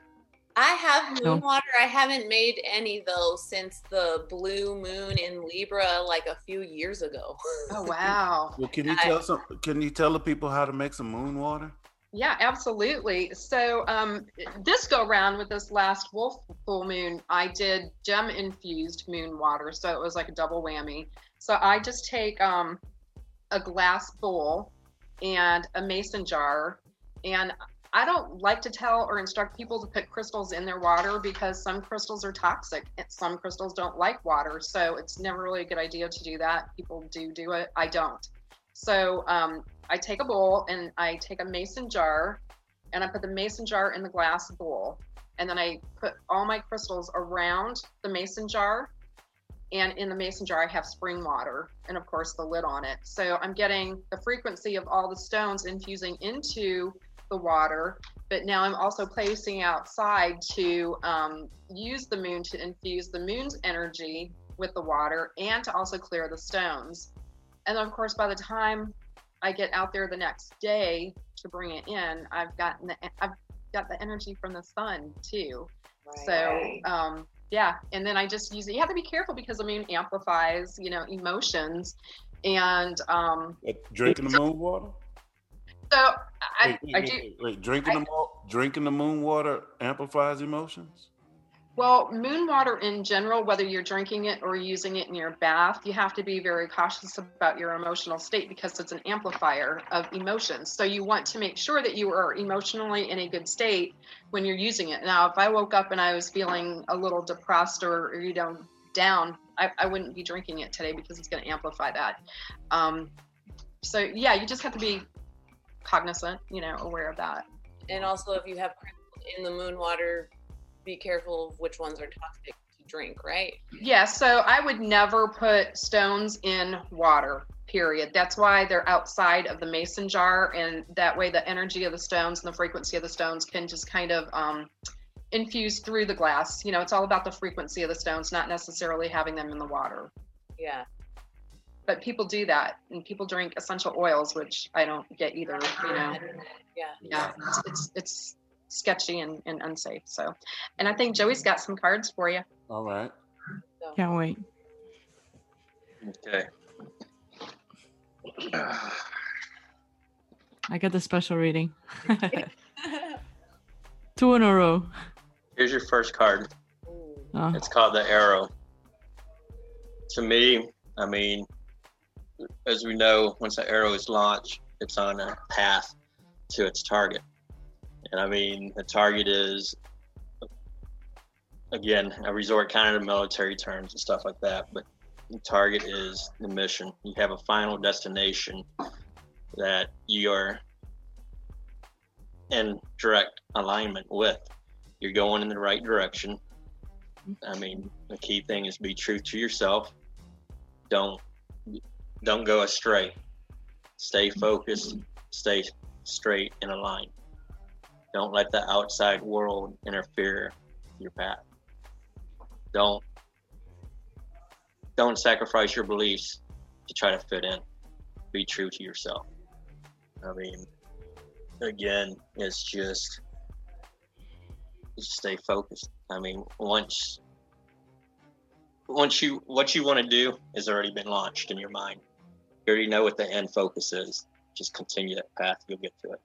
I have No. moon water. I haven't made any though since the blue moon in Libra like a few years ago. Oh wow. Well, can you I- tell some? Can you tell the people how to make some moon water? Yeah, absolutely. So um, this go round with this last wolf full moon, I did gem infused moon water, so it was like a double whammy. So I just take um, a glass bowl and a mason jar, and I don't like to tell or instruct people to put crystals in their water because some crystals are toxic and some crystals don't like water. So it's never really a good idea to do that. People do do it. I don't. So um, I take a bowl and I take a mason jar and I put the mason jar in the glass bowl. And then I put all my crystals around the mason jar. And in the mason jar, I have spring water and, of course, the lid on it. So I'm getting the frequency of all the stones infusing into the water. But now I'm also placing outside to um, use the moon to infuse the moon's energy with the water and to also clear the stones. And then, of course, by the time I get out there the next day to bring it in, I've gotten the I've got the energy from the sun too. Right. So um, yeah, and then I just use it. You have to be careful because i mean amplifies, you know, emotions, and um, Like drinking the moon water? so I, Wait, wait, I do. wait, wait. Drinking the drinking the moon water amplifies emotions. Well, moon water in general, whether you're drinking it or using it in your bath, you have to be very cautious about your emotional state because it's an amplifier of emotions. So you want to make sure that you are emotionally in a good state when you're using it. Now, if I woke up and I was feeling a little depressed or, or you know, down, I, I wouldn't be drinking it today because it's going to amplify that. Um, so yeah, you just have to be cognizant, you know, aware of that. And also, if you have in the moon water, be careful of which ones are toxic to drink, right? Yeah, so I would never put stones in water, period. That's why they're outside of the mason jar. And that way, the energy of the stones and the frequency of the stones can just kind of um, infuse through the glass. You know, it's all about the frequency of the stones, not necessarily having them in the water. Yeah. But people do that, and people drink essential oils, which I don't get either. You know, Yeah. yeah, it's it's, it's sketchy and, and unsafe. So, and I think Joey's got some cards for you. All right. Can't wait. Okay. I get the special reading. Two in a row. Here's your first card. Oh, It's called the arrow. To me, I mean, as we know, once the arrow is launched, it's on a path to its target. And I mean, the target is, again, I resort kind of to military terms and stuff like that, but the target is the mission. You have a final destination that you are in direct alignment with. You're going in the right direction. I mean, the key thing is be true to yourself. Don't don't go astray. Stay focused. Stay straight and aligned. Don't let the outside world interfere with your path. Don't don't sacrifice your beliefs to try to fit in. Be true to yourself. I mean, again, it's just just stay focused. I mean, once once you what you want to do has already been launched in your mind. You already know what the end focus is. Just continue that path. You'll get to it.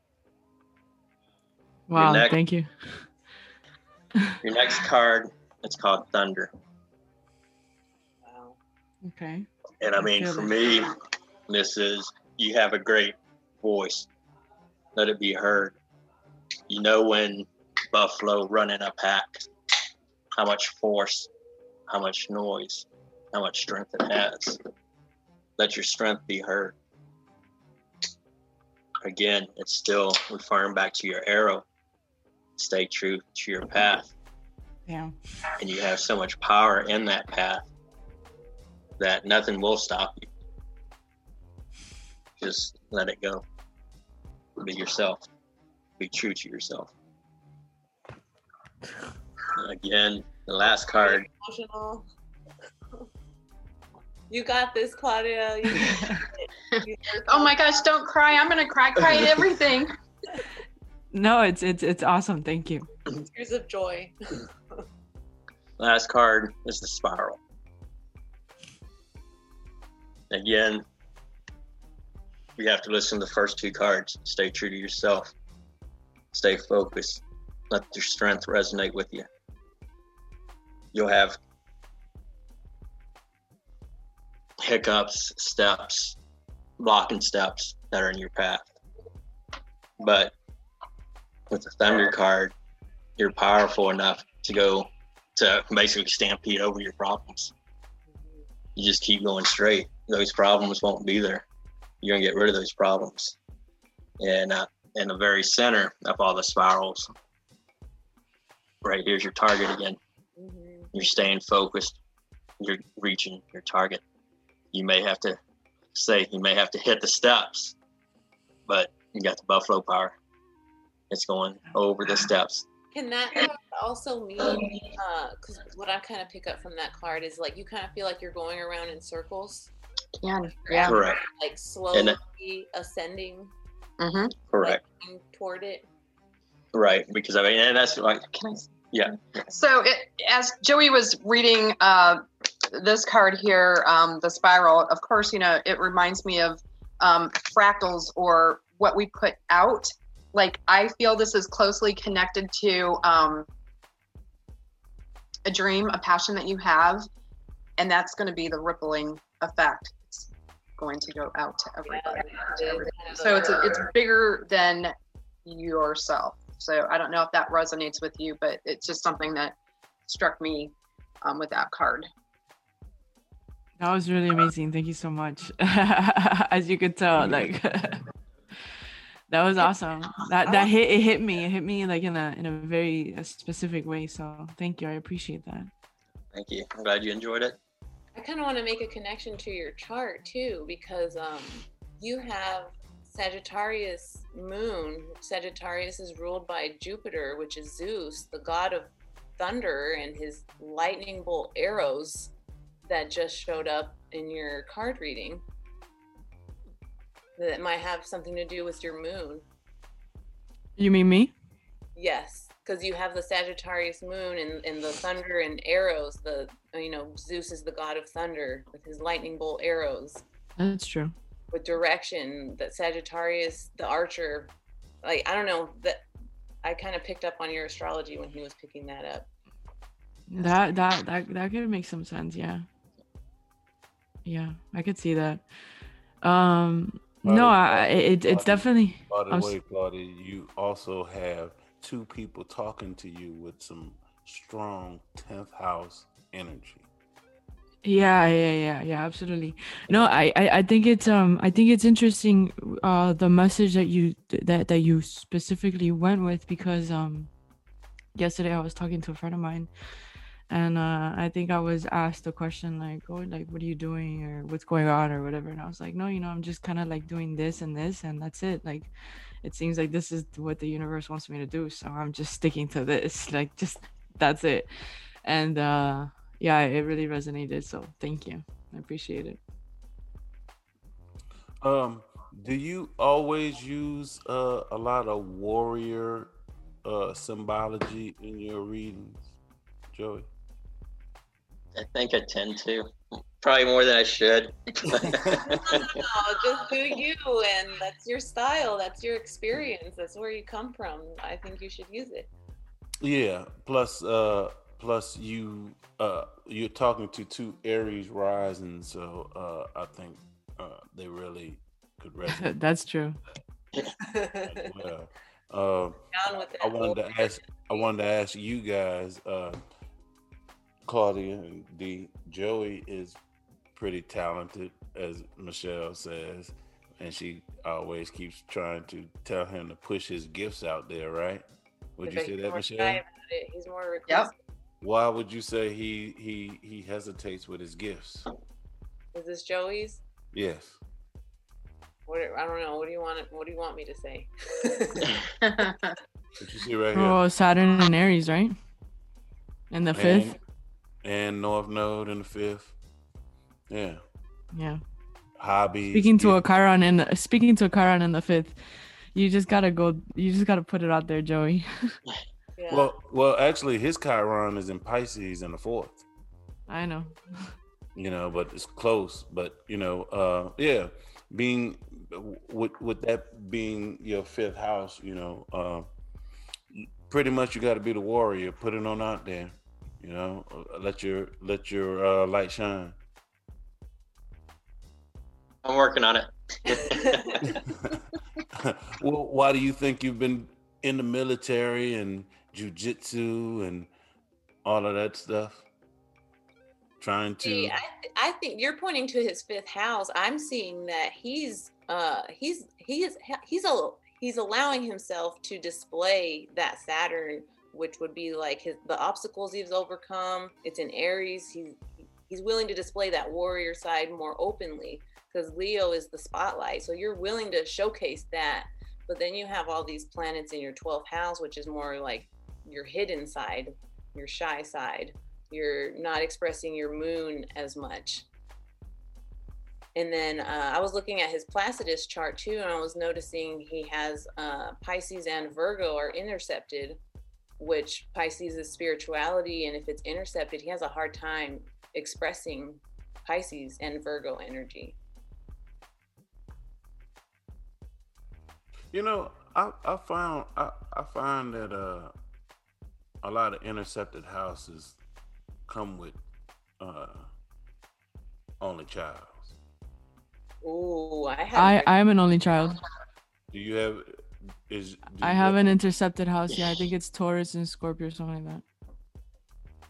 Wow. next. Thank you. Your next card, it's called Thunder. Wow. Okay. And I mean, for me, this is you have a great voice. Let it be heard. You know when buffalo run in a pack, how much force, how much noise, how much strength it has. Let your strength be heard. Again, it's still referring back to your arrow. Stay true to your path. Yeah. And you have so much power in that path that nothing will stop you. Just let it go. Be yourself. Be true to yourself. Again, the last card. Emotional. You got this, Claudia. You got it. You worked Oh my gosh, don't cry. I'm gonna cry, cry at everything. No, it's it's it's awesome. Thank you. Tears of joy. Last card is the spiral. Again, you have to listen to the first two cards. Stay true to yourself. Stay focused. Let your strength resonate with you. You'll have hiccups, steps, blocking steps that are in your path. But with the Thunder card, you're powerful enough to go to basically stampede over your problems. You just keep going straight. Those problems won't be there. You're gonna get rid of those problems. And uh, in the very center of all the spirals, right here's your target again. Mhm. You're staying focused. You're reaching your target. You may have to say you may have to hit the steps, but you got the buffalo power. It's going over the steps. Can that also mean, because what I kind of pick up from that card is like you kind of feel like you're going around in circles, Can. Yeah. Correct. like slowly And- ascending hmm Correct. like, toward it. Right. Because I mean, and that's like, Can I? Yeah. So it, as Joey was reading uh, this card here, um, the spiral, of course, you know, it reminds me of um, fractals or what we put out. Like I feel this is closely connected to um, a dream, a passion that you have, and that's going to be the rippling effect. It's going to go out to everybody. So it's it's bigger than yourself. So I don't know if that resonates with you, but it's just something that struck me um, with that card. That was really amazing. Thank you so much. As you could tell, like that was awesome. That that hit it hit me. It hit me like in a in a very uh, specific way. So thank you. I appreciate that. Thank you. I'm glad you enjoyed it. I kind of want to make a connection to your chart too, because um, you have Sagittarius moon. Sagittarius is ruled by Jupiter, which is Zeus, the god of thunder, and his lightning bolt arrows that just showed up in your card reading that might have something to do with your moon. You mean me? Yes, because you have the Sagittarius moon and, and the thunder and arrows. The you know Zeus is the god of thunder with his lightning bolt arrows. That's true. With direction, that Sagittarius, the archer, like I don't know that I kind of picked up on your astrology when he was picking that up. That that that that could make some sense. Yeah. Yeah, I could see that. Um, no, I, it, it's definitely. By the I'm way, Claudia, you also have two people talking to you with some strong 10th house energy. Yeah, yeah, yeah, yeah, absolutely. No, I, I, I think it's um, I think it's interesting, uh, the message that you that that you specifically went with because um, yesterday I was talking to a friend of mine, and uh, I think I was asked a question like, oh, like what are you doing or what's going on or whatever, and I was like, no, you know, I'm just kind of like doing this and this and that's it. Like, it seems like this is what the universe wants me to do, so I'm just sticking to this. Like, just that's it, and uh yeah it really resonated so thank you i appreciate it Um, do you always use uh, a lot of warrior uh, symbology in your readings, Joey? I think I tend to. Probably more than I should. No, just do you, and that's your style. That's your experience. That's where you come from. I think you should use it. Yeah. Plus, uh, plus you uh, you're talking to two Aries rising, so uh, I think uh, they really could resonate that's true as well. Uh, I wanted to ask. I wanted to ask you guys, uh, Claudia and D. Joey is pretty talented, as Michelle says, and she always keeps trying to tell him to push his gifts out there. Right? Would you But say he's that, more shy Michelle? about it. He's more Yep. Why would you say he he he hesitates with his gifts? Is this Joey's? Yes. What I don't know. What do you want? What do you want me to say? What you see right here? oh saturn and aries right and the fifth And, and North Node in the fifth. Yeah. yeah Hobbies. speaking to a gift- chiron in the speaking to a chiron in the fifth you just gotta go you just gotta put it out there joey yeah. Well, well, actually, his Chiron is in Pisces in the fourth. i know You know, but it's close. But you know, uh, yeah, being with with that being your fifth house, you know, uh, pretty much you got to be the warrior. Put it on out there. You know, Uh, let your let your uh, light shine. I'm working on it. well, why do you think you've been in the military and jujitsu and all of that stuff? Trying to. See, I, th- I think you're pointing to his fifth house. I'm seeing that he's uh he's he is he's a he's allowing himself to display that Saturn, which would be like his the obstacles he's overcome. It's in Aries. He's he's willing to display that warrior side more openly because Leo is the spotlight. So you're willing to showcase that. But then you have all these planets in your 12th house, which is more like your hidden side, your shy side you're not expressing your moon as much. And then uh, I was looking at his Placidus chart too, and I was noticing he has uh, Pisces and Virgo are intercepted, which Pisces is spirituality. And if it's intercepted, he has a hard time expressing Pisces and Virgo energy. You know, I I found I I find that uh a lot of intercepted houses come with uh only child? Oh, I have. I I am an only child. Do you have is do I you have an intercepted house. Yeah, I think it's Taurus and Scorpio or something like that.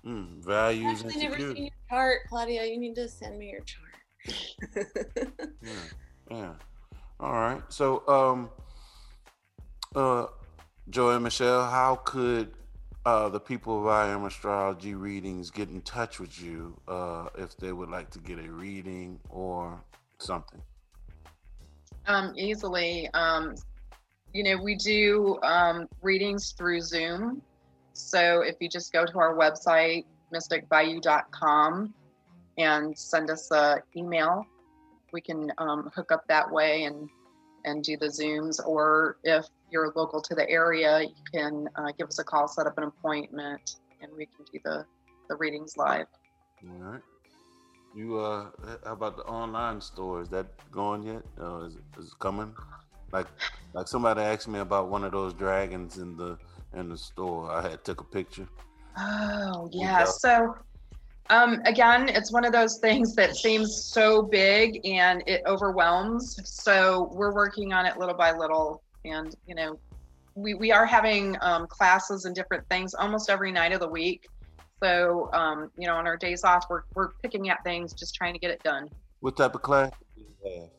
mm, values and actually never seen your chart, Claudia. You need to send me your chart. Yeah. Yeah. All right. So um uh Joy and Michelle, how could uh the people of I Am Astrology readings get in touch with you uh if they would like to get a reading or something? um, easily. Um, you know, we do um, readings through Zoom. So if you just go to our website, mysticbayou.com, and send us a email, we can um, hook up that way and and do the Zooms. Or if you're local to the area, you can uh, give us a call, set up an appointment, and we can do the the readings live. All right. You uh how about the online store? Is that going yet? Uh, is, is it coming? Like like somebody asked me about one of those dragons in the in the store. I had took a picture. Oh, Yeah. So, um, again, it's one of those things that seems so big and it overwhelms. So, we're working on it little by little. And, you know, we, we are having um, classes and different things almost every night of the week. So, um, you know, on our days off, we're, we're picking at things, just trying to get it done. What type of class do you have?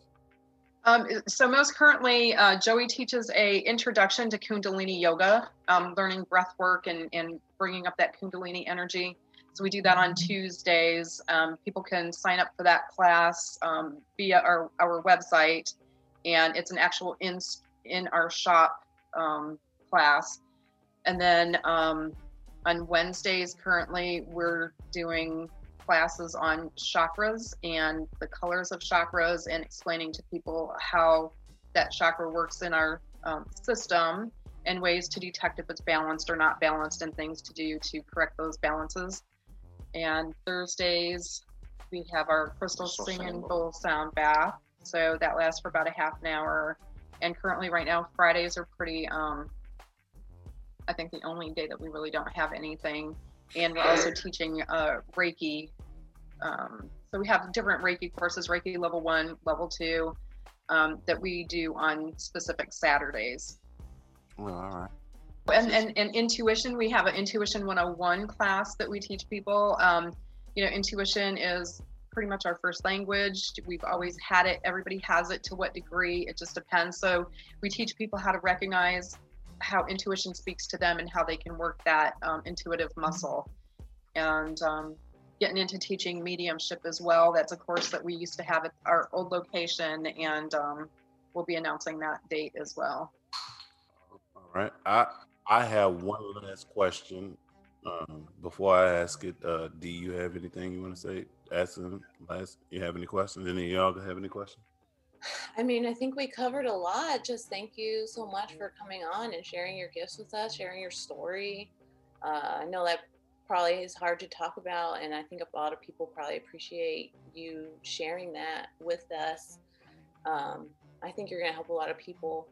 Um, so most currently, uh, Joey teaches a introduction to Kundalini yoga, um, learning breath work and, and bringing up that Kundalini energy. So we do that on Tuesdays. Um, people can sign up for that class um, via our, our website, and it's an actual in in our shop um, class. And then um, on Wednesdays, currently we're doing classes on chakras and the colors of chakras and explaining to people how that chakra works in our um, system and ways to detect if it's balanced or not balanced and things to do to correct those balances. And Thursdays, we have our crystal Crystal singing bowl sound bath. So that lasts for about a half an hour. And currently, right now, Fridays are pretty, um, I think, the only day that we really don't have anything. And we're also teaching uh, Reiki. Um, so we have different Reiki courses, Reiki level one, level two, um, that we do on specific Saturdays. Well, all right. And, and, and intuition, we have an Intuition 101 class that we teach people. Um, you know, intuition is pretty much our first language. We've always had it. Everybody has it to what degree, it just depends. So we teach people how to recognize how intuition speaks to them and how they can work that um, intuitive muscle. And um, getting into teaching mediumship as well. That's a course that we used to have at our old location, and um, we'll be announcing that date as well. All right. I I have one last question. Um, before I ask it, uh, do you have anything you want to say? Ask them last. You have any questions? Any of y'all have any questions? I mean, I think we covered a lot. Just thank you so much for coming on and sharing your gifts with us, sharing your story. Uh, I know that probably is hard to talk about, and I think a lot of people probably appreciate you sharing that with us. Um, I think you're going to help a lot of people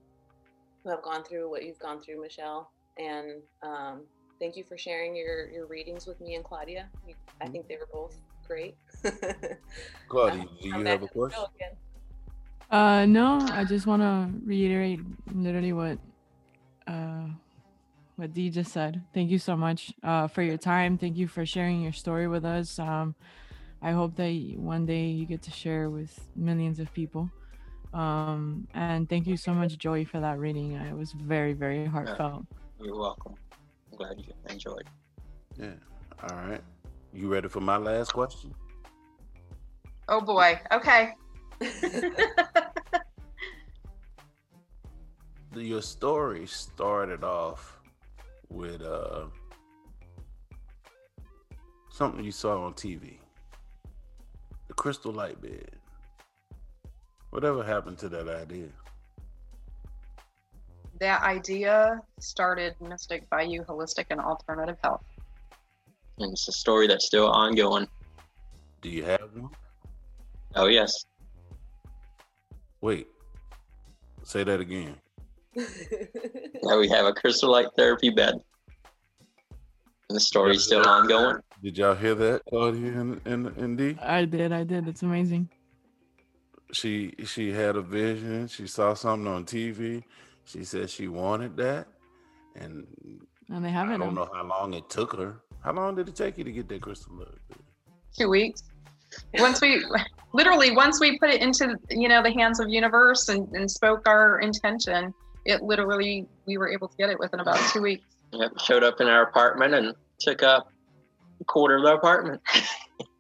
who have gone through what you've gone through, Michelle. And um, thank you for sharing your your readings with me and Claudia. I think they were both great. Claudia, do you have a on the show question? Again. Uh, no, I just want to reiterate literally what uh what Dee just said. Thank you so much uh for your time. Thank you for sharing your story with us. Um, I hope that one day you get to share with millions of people. Um, and thank you so much, Joey, for that reading. Uh, It was very, very heartfelt. You're welcome. I'm glad you enjoyed. Yeah. All right. You ready for my last question? Oh boy. Okay. Your story started off with uh something you saw on TV. The crystal light bed. Whatever happened to that idea? that idea started Mystic Bayou Holistic and Alternative Health. And it's a story that's still ongoing. Do you have one? Oh, yes. Wait. Say that again. Now we have a crystal light therapy bed. And the story's still ongoing. Did y'all hear that, Claudia and, and, and D? I did, I did. It's amazing. She she had a vision. She saw something on TV. She said she wanted that, and And they haven't. I it. don't now. know how long it took her. How long did it take you to get that crystal? light? two weeks. Once we, literally, once we put it into you know the hands of universe and, and spoke our intention, it literally we were able to get it within about two weeks. Yep, showed up in our apartment and took up a quarter of the apartment.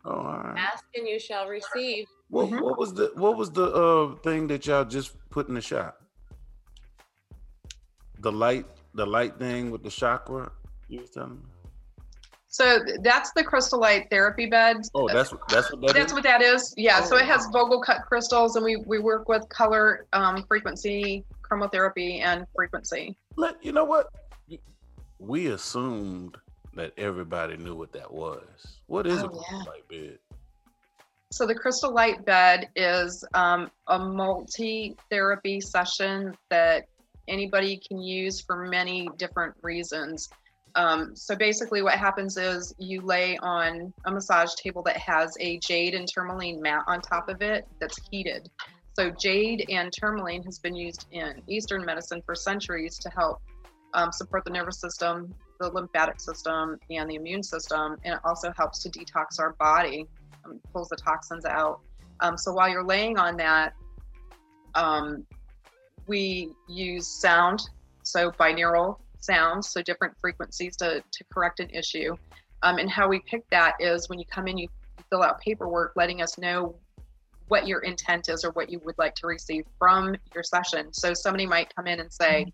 Oh, all right. Ask and you shall receive. What, Mhm. what was the what was the uh thing that y'all just put in the shop? The light, the light thing with the chakra. You was telling me. So that's the crystal light therapy bed. Oh, that's what that's what that That's is? what that is. Yeah. So it Oh. has Vogel cut crystals, and we we work with color, um, frequency, chromotherapy, and frequency. Let you know what we assumed that everybody knew what that was. What is a Oh, crystal yeah. light bed? So the crystal light bed is um, a multi-therapy session that anybody can use for many different reasons. Um, so basically, what happens is you lay on a massage table that has a jade and tourmaline mat on top of it that's heated. So jade and tourmaline has been used in Eastern medicine for centuries to help um, support the nervous system, the lymphatic system, and the immune system, and it also helps to detox our body um, pulls the toxins out. Um, so while you're laying on that, um, we use sound, so binaural sounds, so different frequencies to, to correct an issue. Um, and how we pick that is when you come in, you fill out paperwork letting us know what your intent is or what you would like to receive from your session. So somebody might come in and say,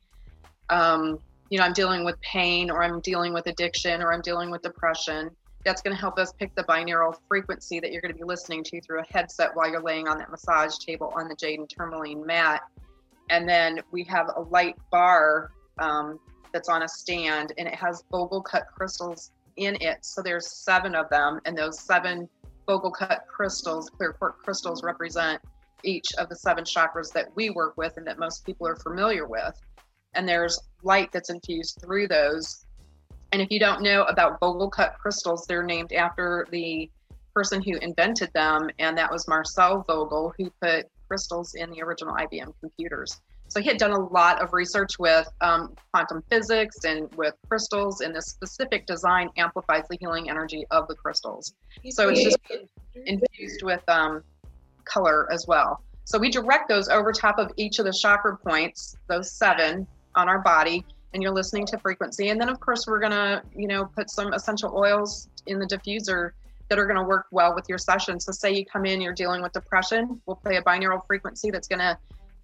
um, you know, I'm dealing with pain or I'm dealing with addiction or I'm dealing with depression that's going to help us pick the binaural frequency that you're going to be listening to through a headset while you're laying on that massage table on the jade and tourmaline mat. And then we have a light bar um, that's on a stand and it has Vogel cut crystals in it. So there's seven of them, and those seven Vogel cut crystals, clear quartz crystals, represent each of the seven chakras that we work with and that most people are familiar with. And there's light that's infused through those and if you don't know about Vogel cut crystals, they're named after the person who invented them, and that was Marcel Vogel, who put crystals in the original IBM computers. So he had done a lot of research with um, quantum physics and with crystals, and this specific design amplifies the healing energy of the crystals. So it's just infused with um, color as well. So we direct those over top of each of the chakra points, those seven on our body, and you're listening to frequency. And then of course we're gonna, you know, put some essential oils in the diffuser that are gonna work well with your session. So say you come in, you're dealing with depression, we'll play a binaural frequency that's gonna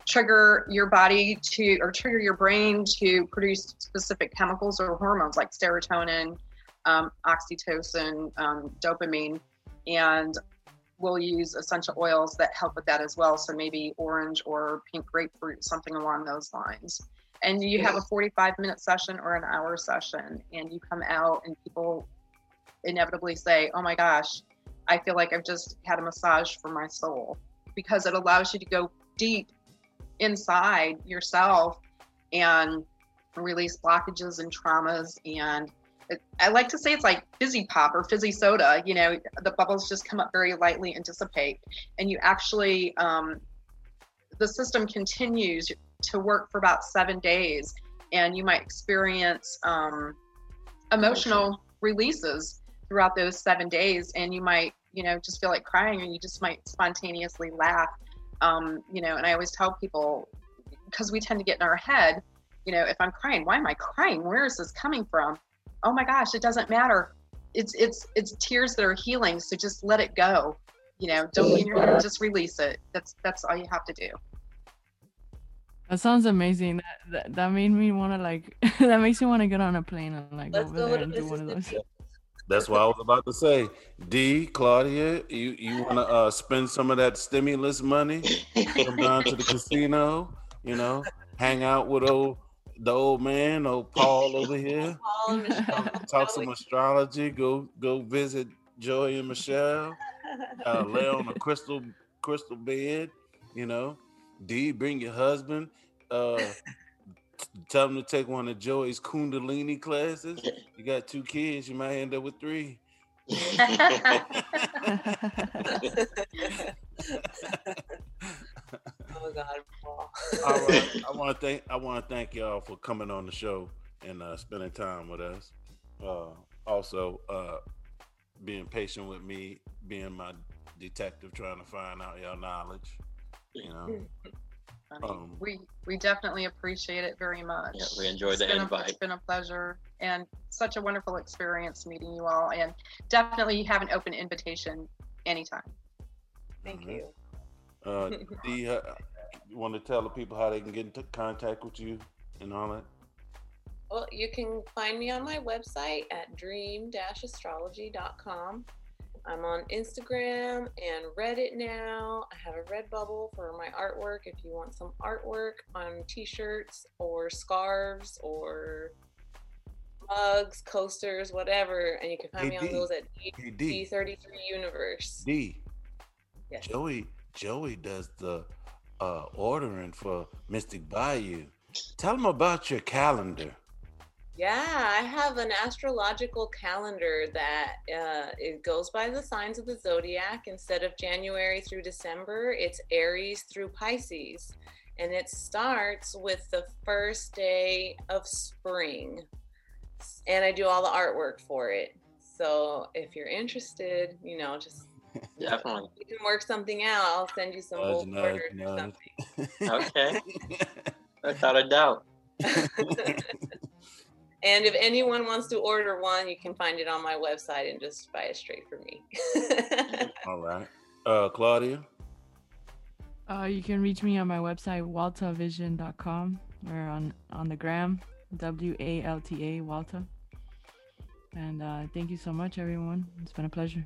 trigger your body to or trigger your brain to produce specific chemicals or hormones like serotonin, um, oxytocin, um, dopamine, and we'll use essential oils that help with that as well. So maybe orange or pink grapefruit, something along those lines. And you have a 45 minute session or an hour session, and you come out, and people inevitably say, Oh my gosh, I feel like I've just had a massage for my soul because it allows you to go deep inside yourself and release blockages and traumas and it, I like to say it's like fizzy pop or fizzy soda. You know, the bubbles just come up very lightly and dissipate, and you actually, um, the system continues to work for about seven days, and you might experience um, emotional releases throughout those seven days, and you might, you know, just feel like crying, or you just might spontaneously laugh. Um, you know, and I always tell people because we tend to get in our head, you know, if I'm crying, why am I crying? Where is this coming from? oh my gosh it doesn't matter it's it's it's tears that are healing so just let it go you know don't be in your head just release it that's that's all you have to do That sounds amazing. That that, that made me want to like. that makes me want to get on a plane and like Let's over go there and do one of those. That's what I was about to say. D, Claudia, you you want to uh, spend some of that stimulus money, come down to the casino, you know, hang out with old the old man, old Paul over here, Paul talk some astrology, go go visit Joy and Michelle, uh, lay on a crystal crystal bed, you know. D, bring your husband. Uh, tell them to take one of Joy's Kundalini classes. You got two kids, you might end up with three. oh God, Paul. All right. I want to thank I want to thank y'all for coming on the show and uh, spending time with us. Uh, also, uh, being patient with me, being my detective, trying to find out your knowledge. You know, um, we we definitely appreciate it very much. Yeah, we enjoyed It's the been a- invite. it's been a pleasure and such a wonderful experience meeting you all, and definitely have an open invitation anytime. Thank Mhm. you. uh, D, uh, you want to tell the people how they can get into contact with you and all that? Well, you can find me on my website at dream-astrology.com. I'm on Instagram and Reddit now. I have a Redbubble for my artwork if you want some artwork on t-shirts or scarves or mugs, coasters, whatever. And you can find Hey, me on those at Hey, D, D33 Universe. D, Yes. Joey, Joey does the uh, ordering for Mystic Bayou. Tell them about your calendar. Yeah, I have an astrological calendar that uh, it goes by the signs of the zodiac. Instead of January through December, it's Aries through Pisces. And it starts with the first day of spring. And I do all the artwork for it. So if you're interested, you know, just Definitely. we can work something out. I'll send you some Nudge, bulk nudge, orders or nudge. something. Okay. Without a doubt. And if anyone wants to order one, you can find it on my website and just buy it straight from me. all right. Uh, Claudia? Uh, you can reach me on my website, waltavision.com, or on, on the gram, W A L T A, Walta. And uh, thank you so much, everyone. It's been a pleasure.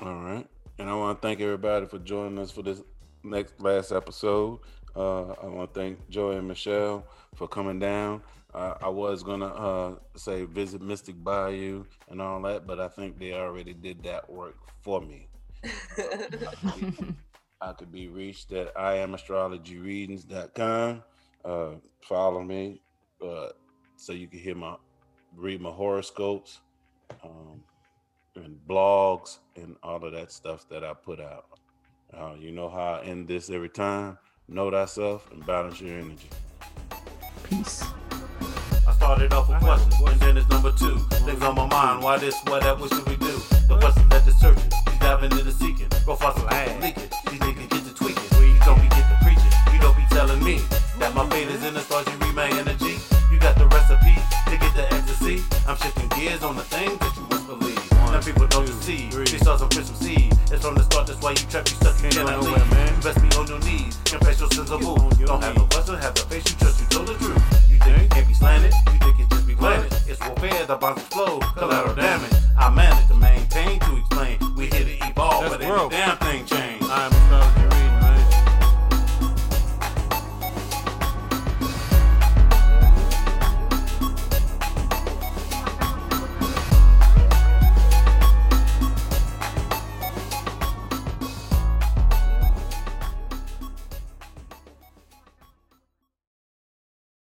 All right. And I want to thank everybody for joining us for this next last episode. Uh, I want to thank Joy and Michelle for coming down. Uh, I was going to uh, say visit Mystic Bayou and all that, but I think they already did that work for me. I could be reached at iamastrologyreadings.com. Uh, follow me uh, so you can hear my read my horoscopes um, and blogs and all of that stuff that I put out. Uh, you know how I end this every time. Know thyself and balance your energy. Peace. Started off with questions, and then it's number two. Things on my mind, why this, why that, what should we do? The question that the searching, she's diving into seeking. Go fossil leaking. These niggas get to tweaking. You don't be get to preaching. You don't be telling me that my fate is in the stars, you read my energy. You got the recipe to get the ecstasy. I'm shifting gears on the things that you. Some people don't see. This starts off Christmas Eve. seed. It's from the start, that's why you trap, you stuck, you cannot leave. Man. You best be on your knees. Confess your sins of move. Don't have no bustle, have the face, you trust, you know the truth. You think you can't be slanted, you think it just be planted. It's warfare, the bombs explode, collateral damage. I manage to maintain to explain. We hit to evolve, but ain't damn thing changed.